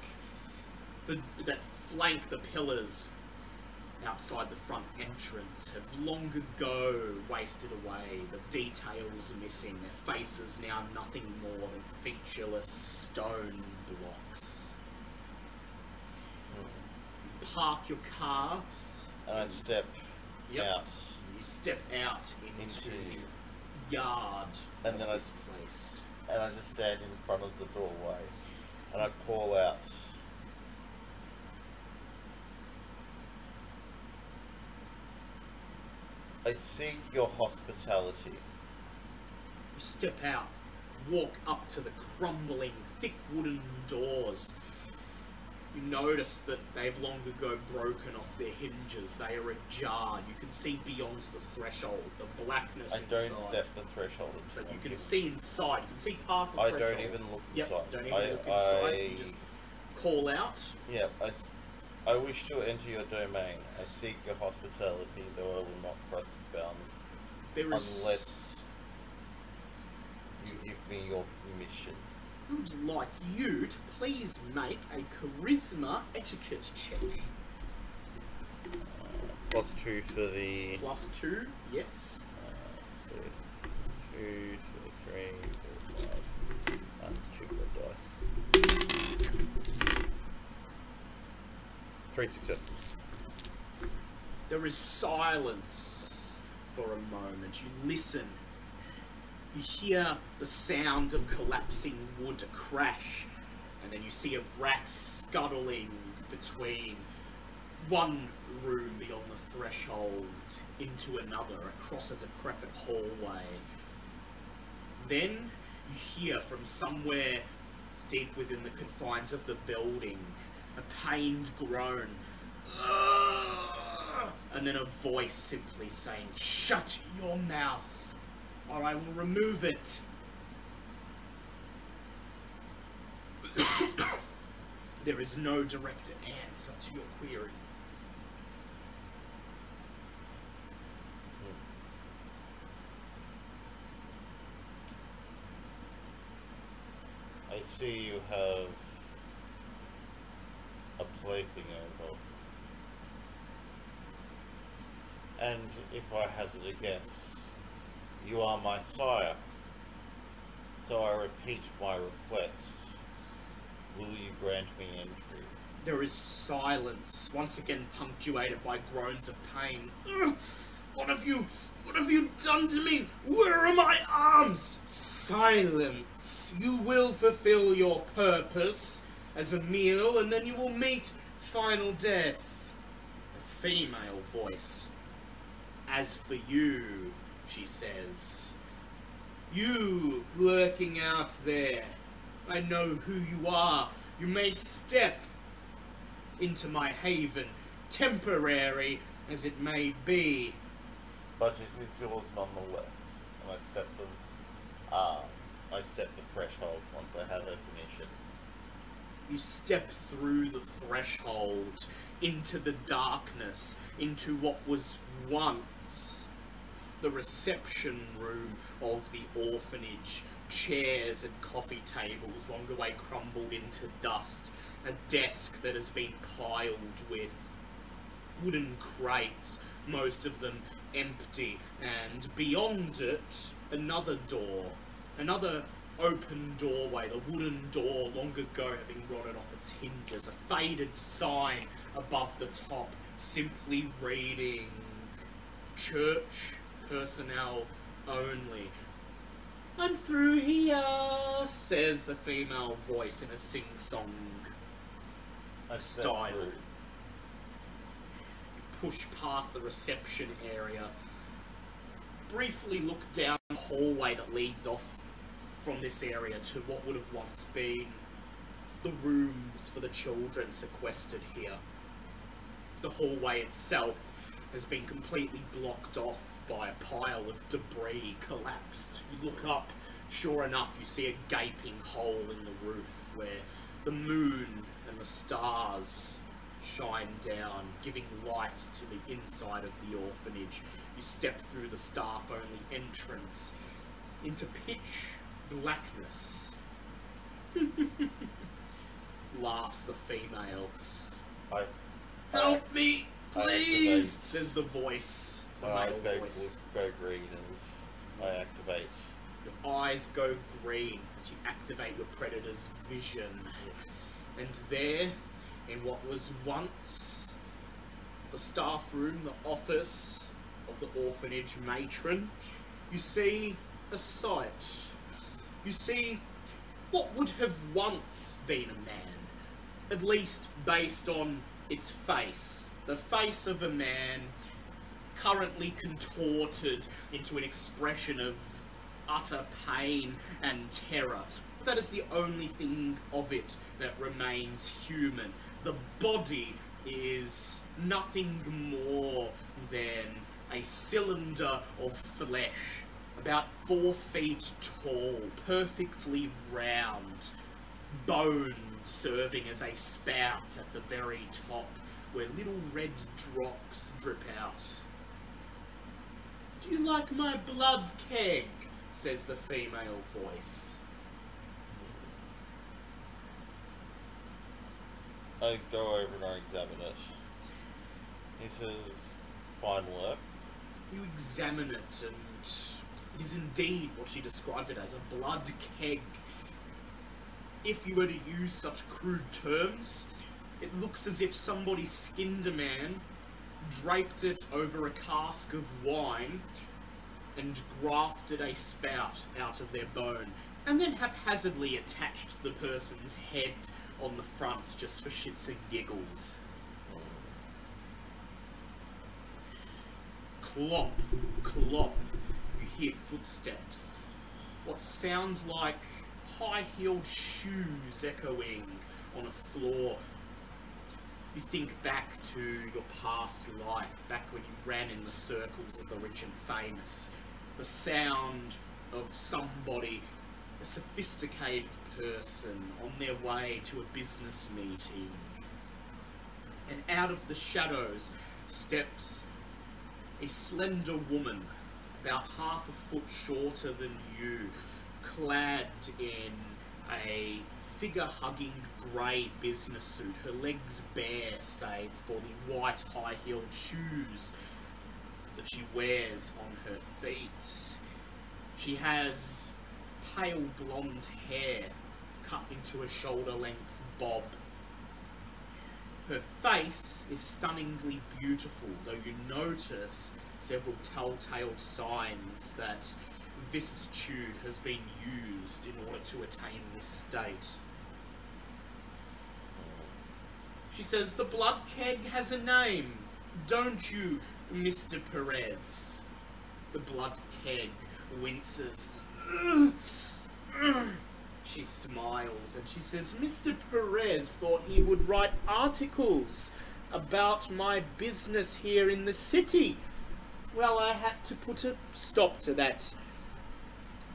the, that flank the pillars outside the front entrance have long ago wasted away, the details missing, their faces now nothing more than featureless stone blocks. You park your car, And I step Yep. out. you step out into, Into- the yard And of then I- place. and I just stand in front of the doorway and I call out, I seek your hospitality. You step out, walk up to the crumbling, thick wooden doors. You notice that they've long ago broken off their hinges. They are ajar. You can see beyond the threshold, the blackness I don't inside. step the threshold into But you can see inside. You can see past the I threshold. don't even look Yep, inside. don't even I, look inside. I, You just call out. yeah, I, I wish to enter your domain. I seek your hospitality, though I will not cross its bounds There is. unless you give me your permission. I would like you to please make a charisma etiquette check. Plus two for the. Plus two, yes. Uh, so two, two, three, four, five. Minus two dice. Three successes. There is silence for a moment. You listen. You hear the sound of collapsing wood a crash and then you see a rat scuttling between one room beyond the threshold into another across a decrepit hallway. Then you hear from somewhere deep within the confines of the building a pained groan. And then a voice simply saying, Shut your mouth, or I will remove it. there is no direct answer to your query. I see you have a plaything over. And if I hazard a guess, you are my sire. So I repeat my request. Will you grant me entry? There is silence, once again punctuated by groans of pain. Ugh! What have you, what have you done to me? Where are my arms? Silence. You will fulfill your purpose as a meal, and then you will meet final death. A female voice. As for you, she says, you lurking out there, I know who you are. You may step into my haven, temporary as it may be. But it is yours nonetheless. And I step the ah, I step the threshold once I have a permission. You step through the threshold into the darkness, into what was once the reception room of the orphanage. Chairs and coffee tables long away crumbled into dust. A desk that has been piled with wooden crates, most of them empty, and beyond it, another door. Another open doorway, the wooden door long ago having rotted off its hinges. A faded sign above the top, simply reading church personnel only. I'm through here, says the female voice in a sing song. Style. through. push past the reception area, briefly look down the hallway that leads off from this area to what would have once been the rooms for the children sequestered here. The hallway itself has been completely blocked off by a pile of debris collapsed. You look up, sure enough, you see a gaping hole in the roof where the moon and the stars shine down, giving light to the inside of the orphanage. You step through the staff only entrance into pitch blackness. Laughs the female. I Help me, I please, says the voice. The my eyes go, voice. go green as I activate. Your eyes go green as you activate your predator's vision. And there, in what was once the staff room, the office of the orphanage matron, you see a sight. You see what would have once been a man, at least based on its face. The face of a man currently contorted into an expression of utter pain and terror. But that is the only thing of it that remains human. The body is nothing more than a cylinder of flesh, about four feet tall, perfectly round, bone serving as a spout at the very top, where little red drops drip out. Do you like my blood keg? says the female voice. I go over and I examine it. He says, fine work. You examine it, and it is indeed what she described it as a blood keg. If you were to use such crude terms, it looks as if somebody skinned a man, draped it over a cask of wine, and grafted a spout out of their bone. and then haphazardly attached the person's head on the front just for shits and giggles. Clop, clop, you hear footsteps. What sounds like high heeled shoes echoing on a floor. You think back to your past life, back when you ran in the circles of the rich and famous. The sound of somebody, a sophisticated person, on their way to a business meeting. And out of the shadows steps a slender woman, about half a foot shorter than you, clad in a figure hugging grey business suit, her legs bare save for the white high heeled shoes that she wears on her feet. She has pale blonde hair cut into a shoulder length bob. Her face is stunningly beautiful, though you notice several telltale signs that vicissitude has been used in order to attain this state. She says, The blood keg has a name, don't you, Mr. Perez? The blood keg winces. She smiles and she says, Mr. Perez thought he would write articles about my business here in the city. Well, I had to put a stop to that.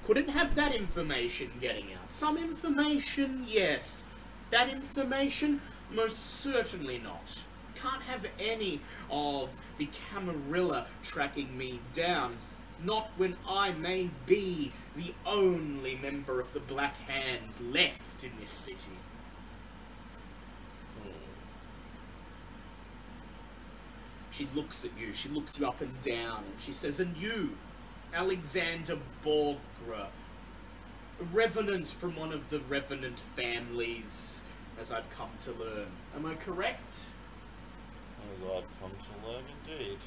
Couldn't have that information getting out. Some information, yes. That information, most certainly not. Can't have any of the Camarilla tracking me down. Not when I may be the only member of the Black Hand left in this city. Hmm. She looks at you, she looks you up and down, and she says, And you, Alexander Borgre, revenant from one of the revenant families, as I've come to learn. Am I correct? As I've come to learn indeed.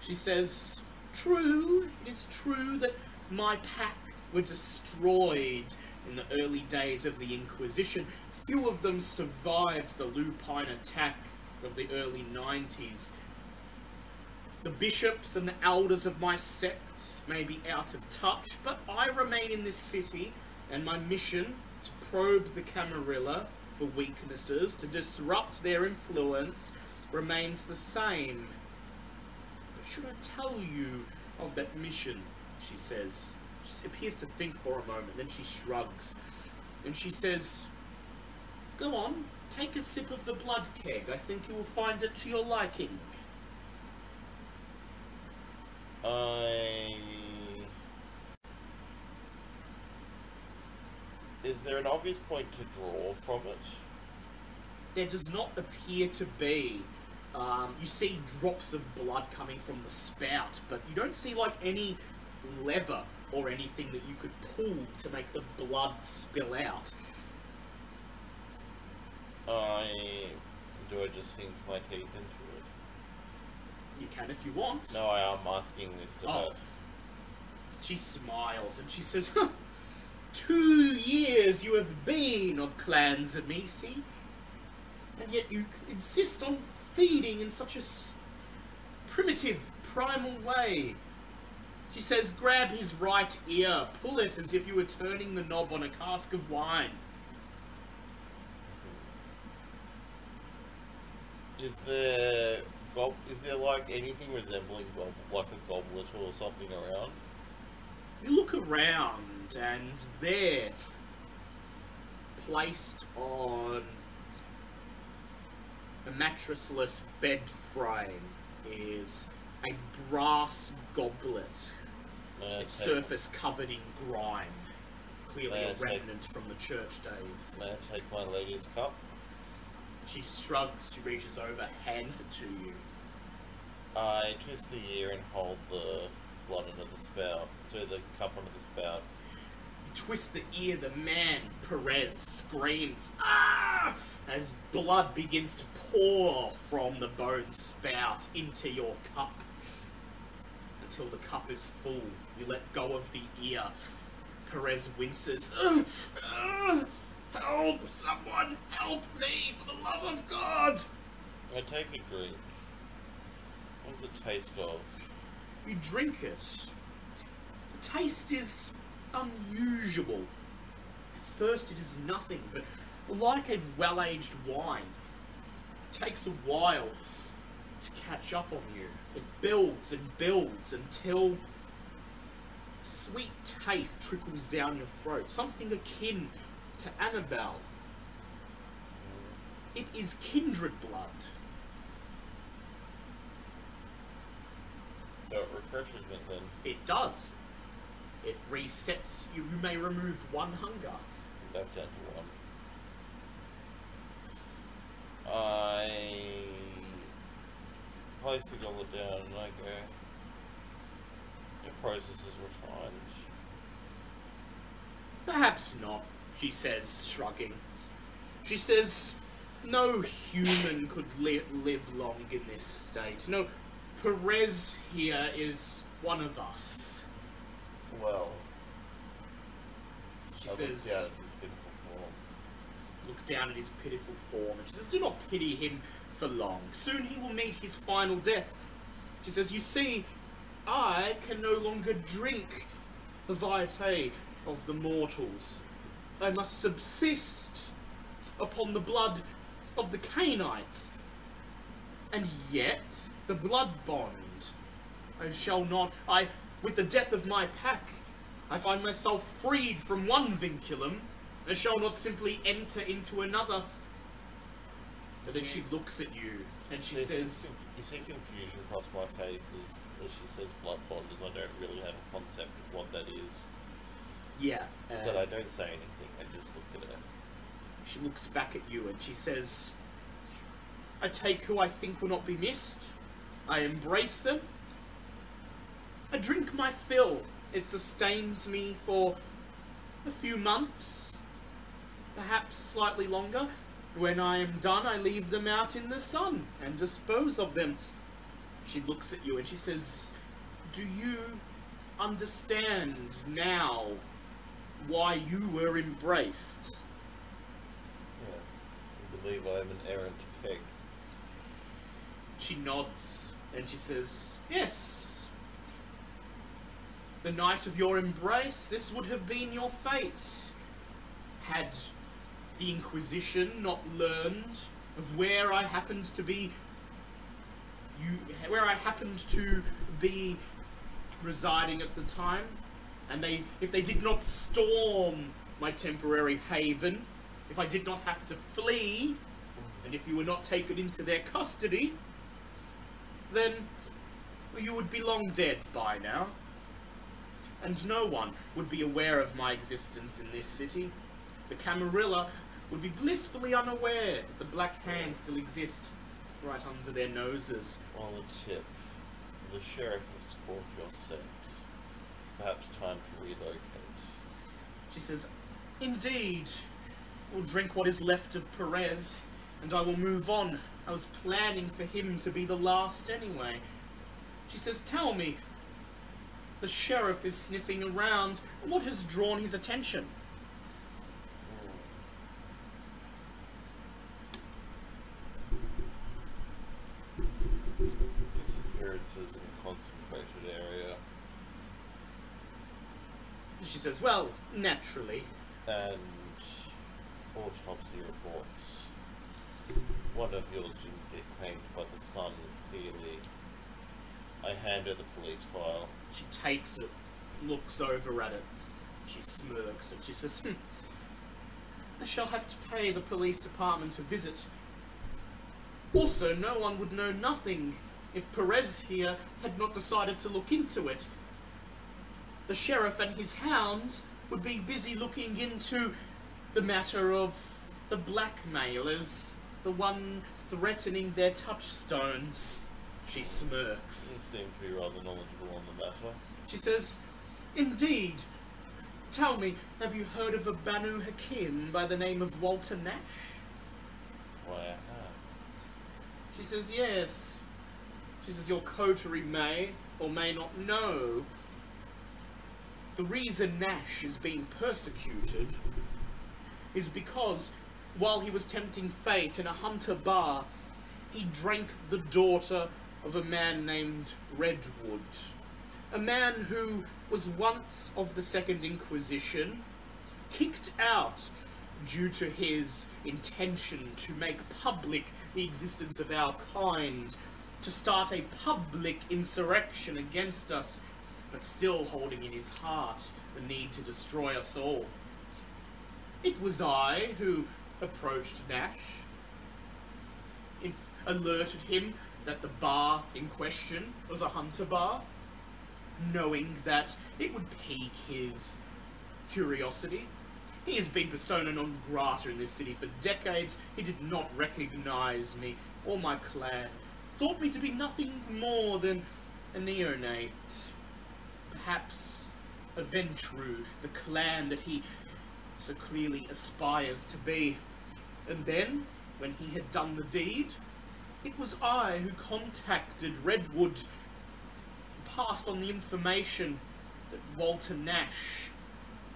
She says, True, it is true that my pack were destroyed in the early days of the Inquisition. Few of them survived the lupine attack of the early 90s. The bishops and the elders of my sect may be out of touch, but I remain in this city, and my mission probe the Camarilla for weaknesses, to disrupt their influence, remains the same. But should I tell you of that mission? She says. She appears to think for a moment, then she shrugs. And she says, Go on, take a sip of the blood keg. I think you will find it to your liking. I. Is there an obvious point to draw from it? There does not appear to be. Um, you see drops of blood coming from the spout, but you don't see like any lever or anything that you could pull to make the blood spill out. I. Do I just sink my teeth into it? You can if you want. No, I am asking this to Oh. She smiles and she says, huh, Two years you have been of Clan Tzimisce, and yet you insist on feeding in such a primitive, primal way. She says, Grab his right ear, pull it as if you were turning the knob on a cask of wine. Is there gob- Is there like anything resembling like a goblet or something around? You look around, and there, placed on a mattressless bed frame, is a brass goblet, May its take- surface covered in grime, clearly May a take- remnant from the church days. May I take my lady's cup? She shrugs, she reaches over, hands it to you. I twist the ear and hold the blood under the spout. So the cup under the spout. Twist the ear, the man, Perez, screams, ah! As blood begins to pour from the bone spout into your cup. Until the cup is full, you let go of the ear. Perez winces. "Ugh, ugh, help! Someone help me for the love of God! I take a drink. What's the taste of? You drink it. The taste is unusual. At first, it is nothing, but like a well aged wine, it takes a while to catch up on you. It builds and builds until sweet taste trickles down your throat, something akin to Annabelle. It is kindred blood. So it refreshes me then. It does. It resets you. You may remove one hunger. Back down to one. I place the goblet down and I go. Your process is refined. Perhaps not, she says, shrugging. She says, no human could li- live long in this state. No, Perez here is one of us. Well, She I look says, down at his pitiful form. look down at his pitiful form, and she says, do not pity him for long. Soon he will meet his final death. She says, you see, I can no longer drink the vitae of the mortals. I must subsist upon the blood of the Cainites. And yet, the blood bond. I shall not. I, with the death of my pack, I find myself freed from one vinculum. and shall not simply enter into another. But then she looks at you and she see- says, You see confusion across my face as, as she says blood bond, as I don't really have a concept of what that is. "Yeah." But uh, I don't say anything, I just look at her. She looks back at you and she says, I take who I think will not be missed. I embrace them. I drink my fill. It sustains me for a few months, perhaps slightly longer. When I am done, I leave them out in the sun and dispose of them. She looks at you and she says, Do you understand now why you were embraced? Yes. You believe I am an errant pig. She nods and she says, Yes. The night of your embrace, this would have been your fate. Had the Inquisition not learned of where I happened to be, you, where I happened to be residing at the time, and they, if they did not storm my temporary haven, if I did not have to flee, and if you were not taken into their custody, then you would be long dead by now. And no one would be aware of my existence in this city. The Camarilla would be blissfully unaware that the Black Hand still exist right under their noses. On the tip, the sheriff of Scorpio said, it's perhaps time to relocate. She says, Indeed, we'll drink what is left of Perez, and I will move on. I was planning for him to be the last anyway. She says, Tell me, the sheriff is sniffing around. What has drawn his attention? Disappearances in a concentrated area, She says, Well, naturally. and autopsy reports. One of yours didn't get claimed by the Sun, clearly. I hand her the police file. She takes it, looks over at it. She smirks and she says, hmm, I shall have to pay the police department a visit. Also, no one would know nothing if Perez here had not decided to look into it. The sheriff and his hounds would be busy looking into the matter of the blackmailers, the one threatening their touchstones. She smirks. You seem to be rather knowledgeable on the matter. She says, Indeed. Tell me, have you heard of a Banu Haqim by the name of Walter Nash? Why I have. She says, Yes. She says, Your coterie may or may not know. the reason Nash is being persecuted is because while he was tempting fate in a hunter bar, he drank the daughter of a man named Redwood. A man who was once of the Second Inquisition, kicked out due to his intention to make public the existence of our kind, to start a public insurrection against us, but still holding in his heart the need to destroy us all. It was I who approached Nash, alerted him that the bar in question was a hunter bar, knowing that it would pique his curiosity. He has been persona non grata in this city for decades. He did not recognize me or my clan. Thought me to be nothing more than a neonate. Perhaps a Ventrue, the clan that he so clearly aspires to be. And then, when he had done the deed, it was I who contacted Redwood, passed on the information that Walter Nash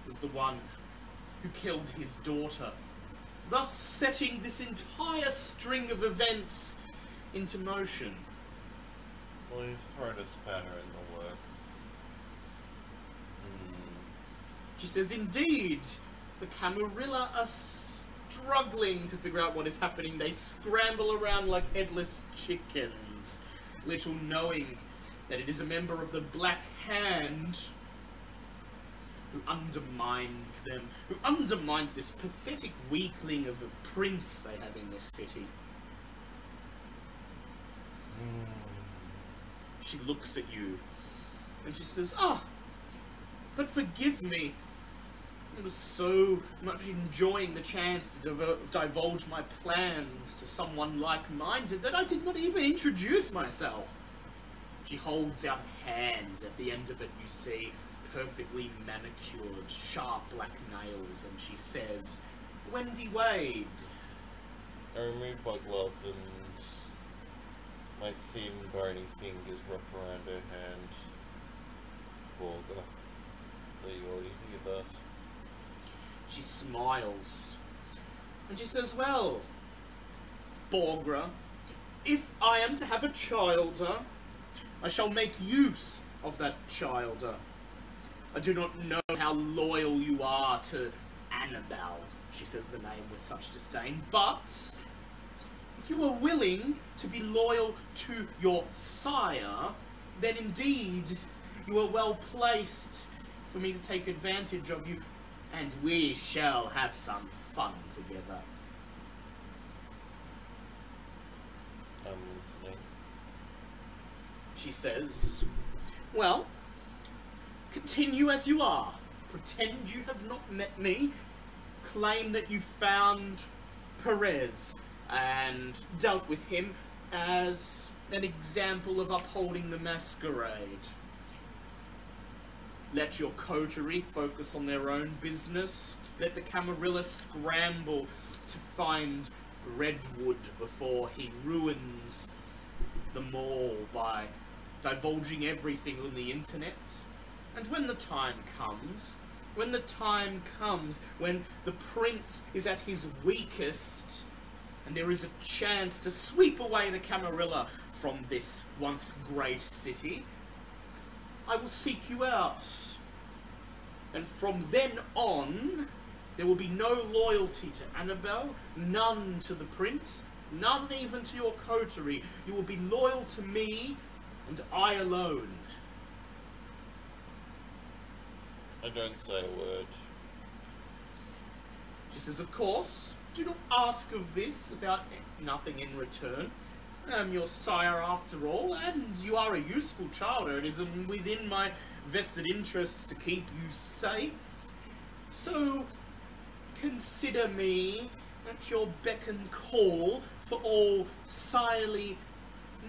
was the one who killed his daughter, thus setting this entire string of events into motion. Well, you've thrown a spanner in the works. Hmm. She says, Indeed, the Camarilla are struggling to figure out what is happening. They scramble around like headless chickens, little knowing that it is a member of the Black Hand who undermines them, who undermines this pathetic weakling of a prince they have in this city. She looks at you and she says, Ah, but forgive me. Was so much enjoying the chance to divulge my plans to someone like minded that I did not even introduce myself. She holds out a hand. At the end of it, you see perfectly manicured, sharp black nails, and she says, Wendy Wade. I remove my glove and my thin, bony fingers wrap around her hand. Borgre. There you are, you that? She smiles. And she says, Well, Borgre, if I am to have a childer, uh, I shall make use of that childer. Uh. I do not know how loyal you are to Annabelle, she says the name with such disdain, but if you are willing to be loyal to your sire, then indeed you are well placed for me to take advantage of you, and we shall have some fun together. Um, I'm listening. She says, Well, continue as you are. Pretend you have not met me. Claim that you found Perez and dealt with him as an example of upholding the masquerade. Let your coterie focus on their own business. Let the Camarilla scramble to find Redwood before he ruins them all by divulging everything on the internet. And when the time comes, when the time comes when the prince is at his weakest, and there is a chance to sweep away the Camarilla from this once great city, I will seek you out. And from then on, there will be no loyalty to Annabelle, none to the prince, none even to your coterie. You will be loyal to me and I alone. I don't say a word. She says, Of course, do not ask of this without nothing in return. Am your sire after all, and you are a useful child. It is within my vested interests to keep you safe. So, consider me at your beck and call for all sirely,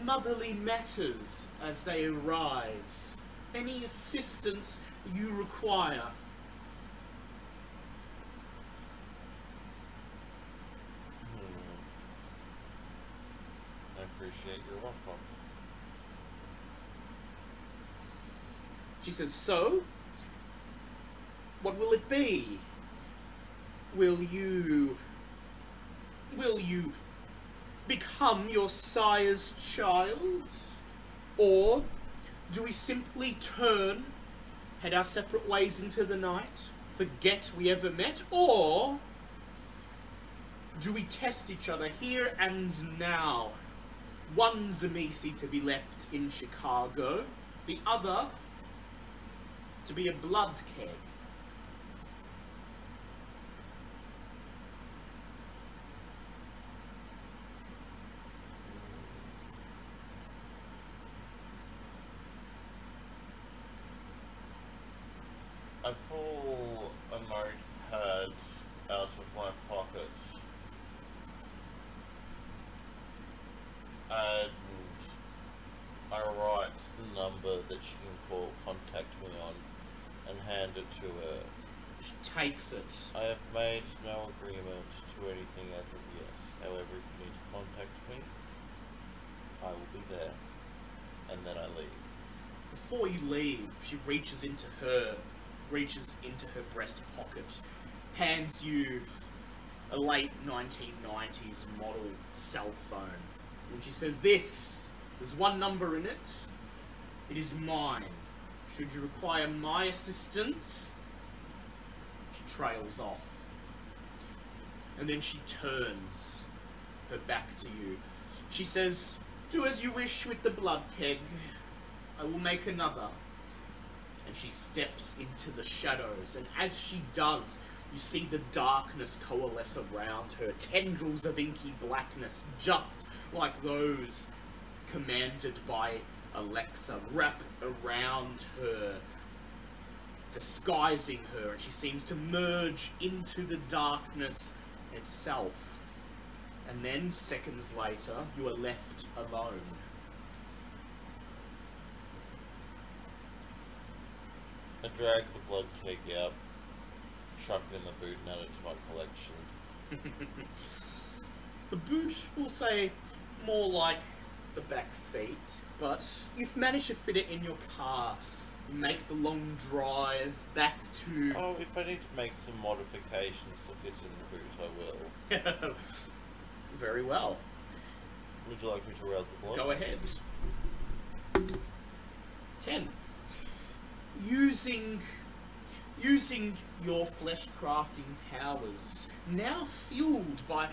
motherly matters as they arise. Any assistance you require. Hmm. I appreciate your offer. She says, So, What will it be? Will you. Will you become your sire's child? Or do we simply turn, head our separate ways into the night, forget we ever met? Or do we test each other here and now? One Tzimisce to be left in Chicago, the other to be a blood keg. I pull a notepad out of my pocket and I write the number that she can call, contact me on, and hand it to her. She takes it. I have made no agreement to anything as of yet. However, if you need to contact me, I will be there. And then I leave. Before you leave, she reaches into her, reaches into her breast pocket, hands you a late 1990s model cell phone, and she says, "This, there's one number in it. It is mine. Should you require my assistance?" She trails off, and then she turns her back to you. She says, "Do as you wish with the blood keg." I will make another. And she steps into the shadows, and as she does, you see the darkness coalesce around her, tendrils of inky blackness, just like those commanded by Alexa, wrap around her, disguising her, and she seems to merge into the darkness itself. And then, seconds later, you are left alone. I drag the blood keg out, chuck it in the boot, and add it to my collection. The boot will say more like the back seat, but you've managed to fit it in your car. Make the long drive back to. Oh, if I need to make some modifications to fit in the boot, I will. Very well. Would you like me to rouse the blood? Go ahead. 10. Using using your flesh crafting powers, now fueled by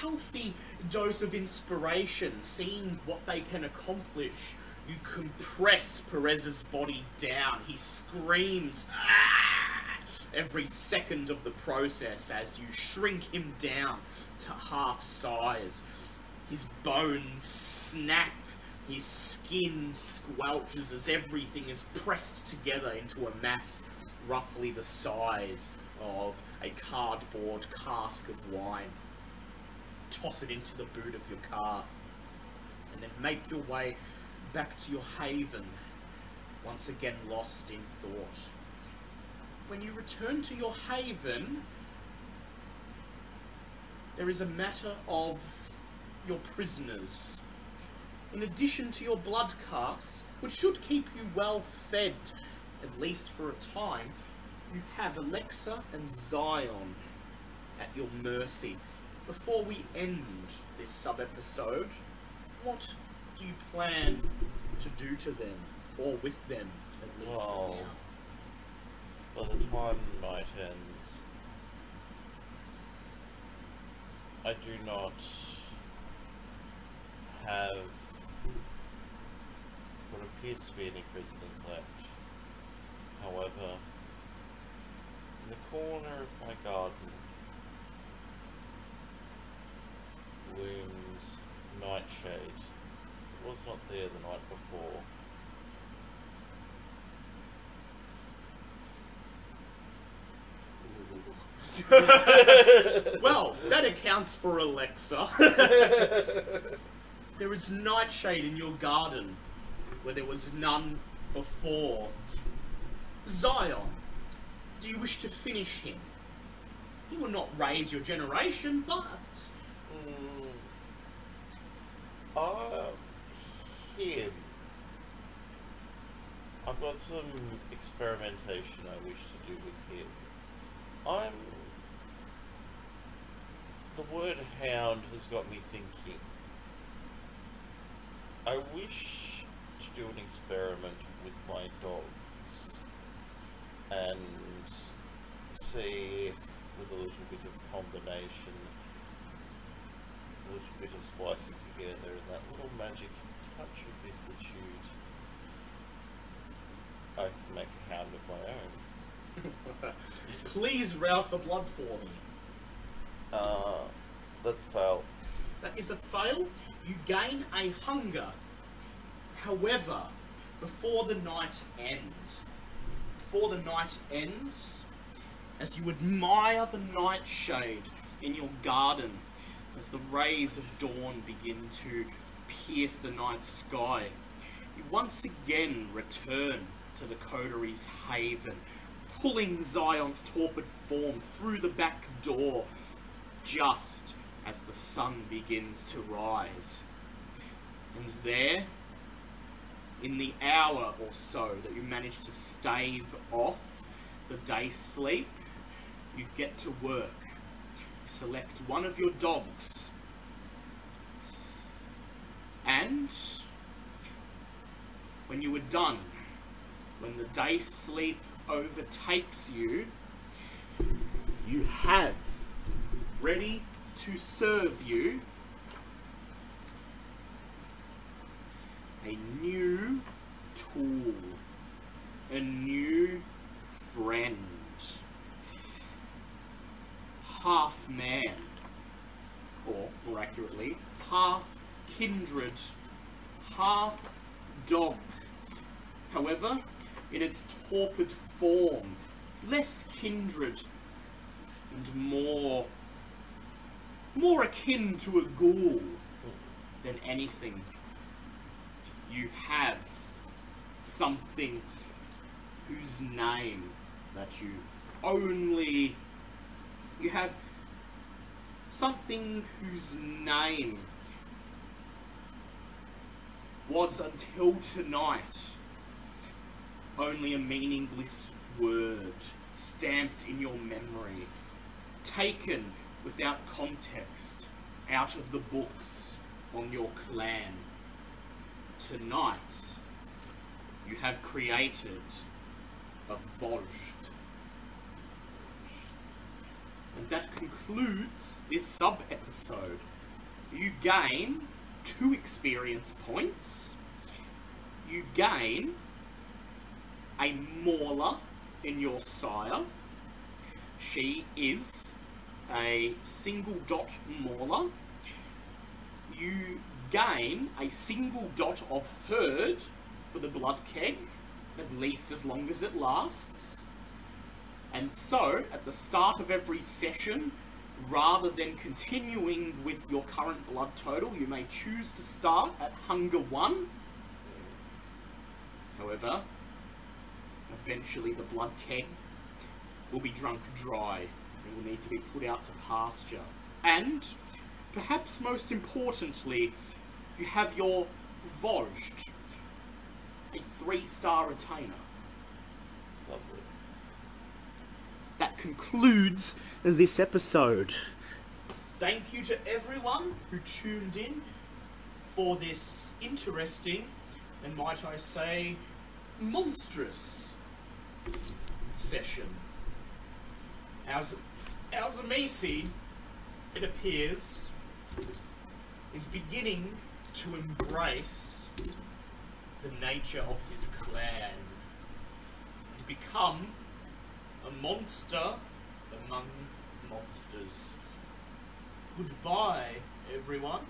healthy dose of inspiration, seeing what they can accomplish, you compress Perez's body down. He screams "Ah!" every second of the process as you shrink him down to half size. His bones snap, his skin squelches as everything is pressed together into a mass roughly the size of a cardboard cask of wine. Toss it into the boot of your car, and then make your way back to your haven, once again lost in thought. When you return to your haven, there is a matter of your prisoners. In addition to your blood casts, which should keep you well fed, at least for a time, you have Alexa and Zion at your mercy. Before we end this sub episode, what do you plan to do to them, or with them, at least Well, for now? by the time night ends, I do not have what appears to be any prisoners left. However, in the corner of my garden looms Nightshade. It was not there the night before. Well, that accounts for Alexa. there is nightshade in your garden where there was none before. Zion, do you wish to finish him? He will not raise your generation, but. Uh, him. I've got some experimentation I wish to do with him. I'm. The word hound has got me thinking. I wish to do an experiment with my dogs and see if, with a little bit of combination, little bit of splicing together, and that little magic touch of vicissitude, I can make a hound of my own. Please rouse the blood for me. Uh, that's a fail. That is a fail. You gain a hunger. However, before the night ends, before the night ends, as you admire the nightshade in your garden, as the rays of dawn begin to pierce the night sky, you once again return to the coteries' haven, pulling Zion's torpid form through the back door, just as the sun begins to rise. And there, in the hour or so that you manage to stave off the day sleep, you get to work. Select one of your dogs. And when you are done, when the day sleep overtakes you, you have ready to serve you a new tool, a new friend, half man, or more accurately, half kindred, half dog. However, in its torpid form, less kindred and more more akin to a ghoul than anything. You have something whose name that you only you have something whose name was until tonight only a meaningless word stamped in your memory, taken without context out of the books on your clan. Tonight, you have created a Vozhd. And that concludes this sub episode. You gain two experience points. You gain a Mawla in your sire. She is a single dot Mawla. You gain a single dot of Herd for the blood keg, at least as long as it lasts. And so, at the start of every session, rather than continuing with your current blood total, you may choose to start at Hunger 1. However, eventually the blood keg will be drunk dry and will need to be put out to pasture. And, perhaps most importantly, you have your Vozhd, a three-star retainer. That concludes this episode. Thank you to everyone who tuned in for this interesting and might I say monstrous session. As our Tzimisce, it appears, is beginning to embrace the nature of his clan and become a monster among monsters. Goodbye, everyone.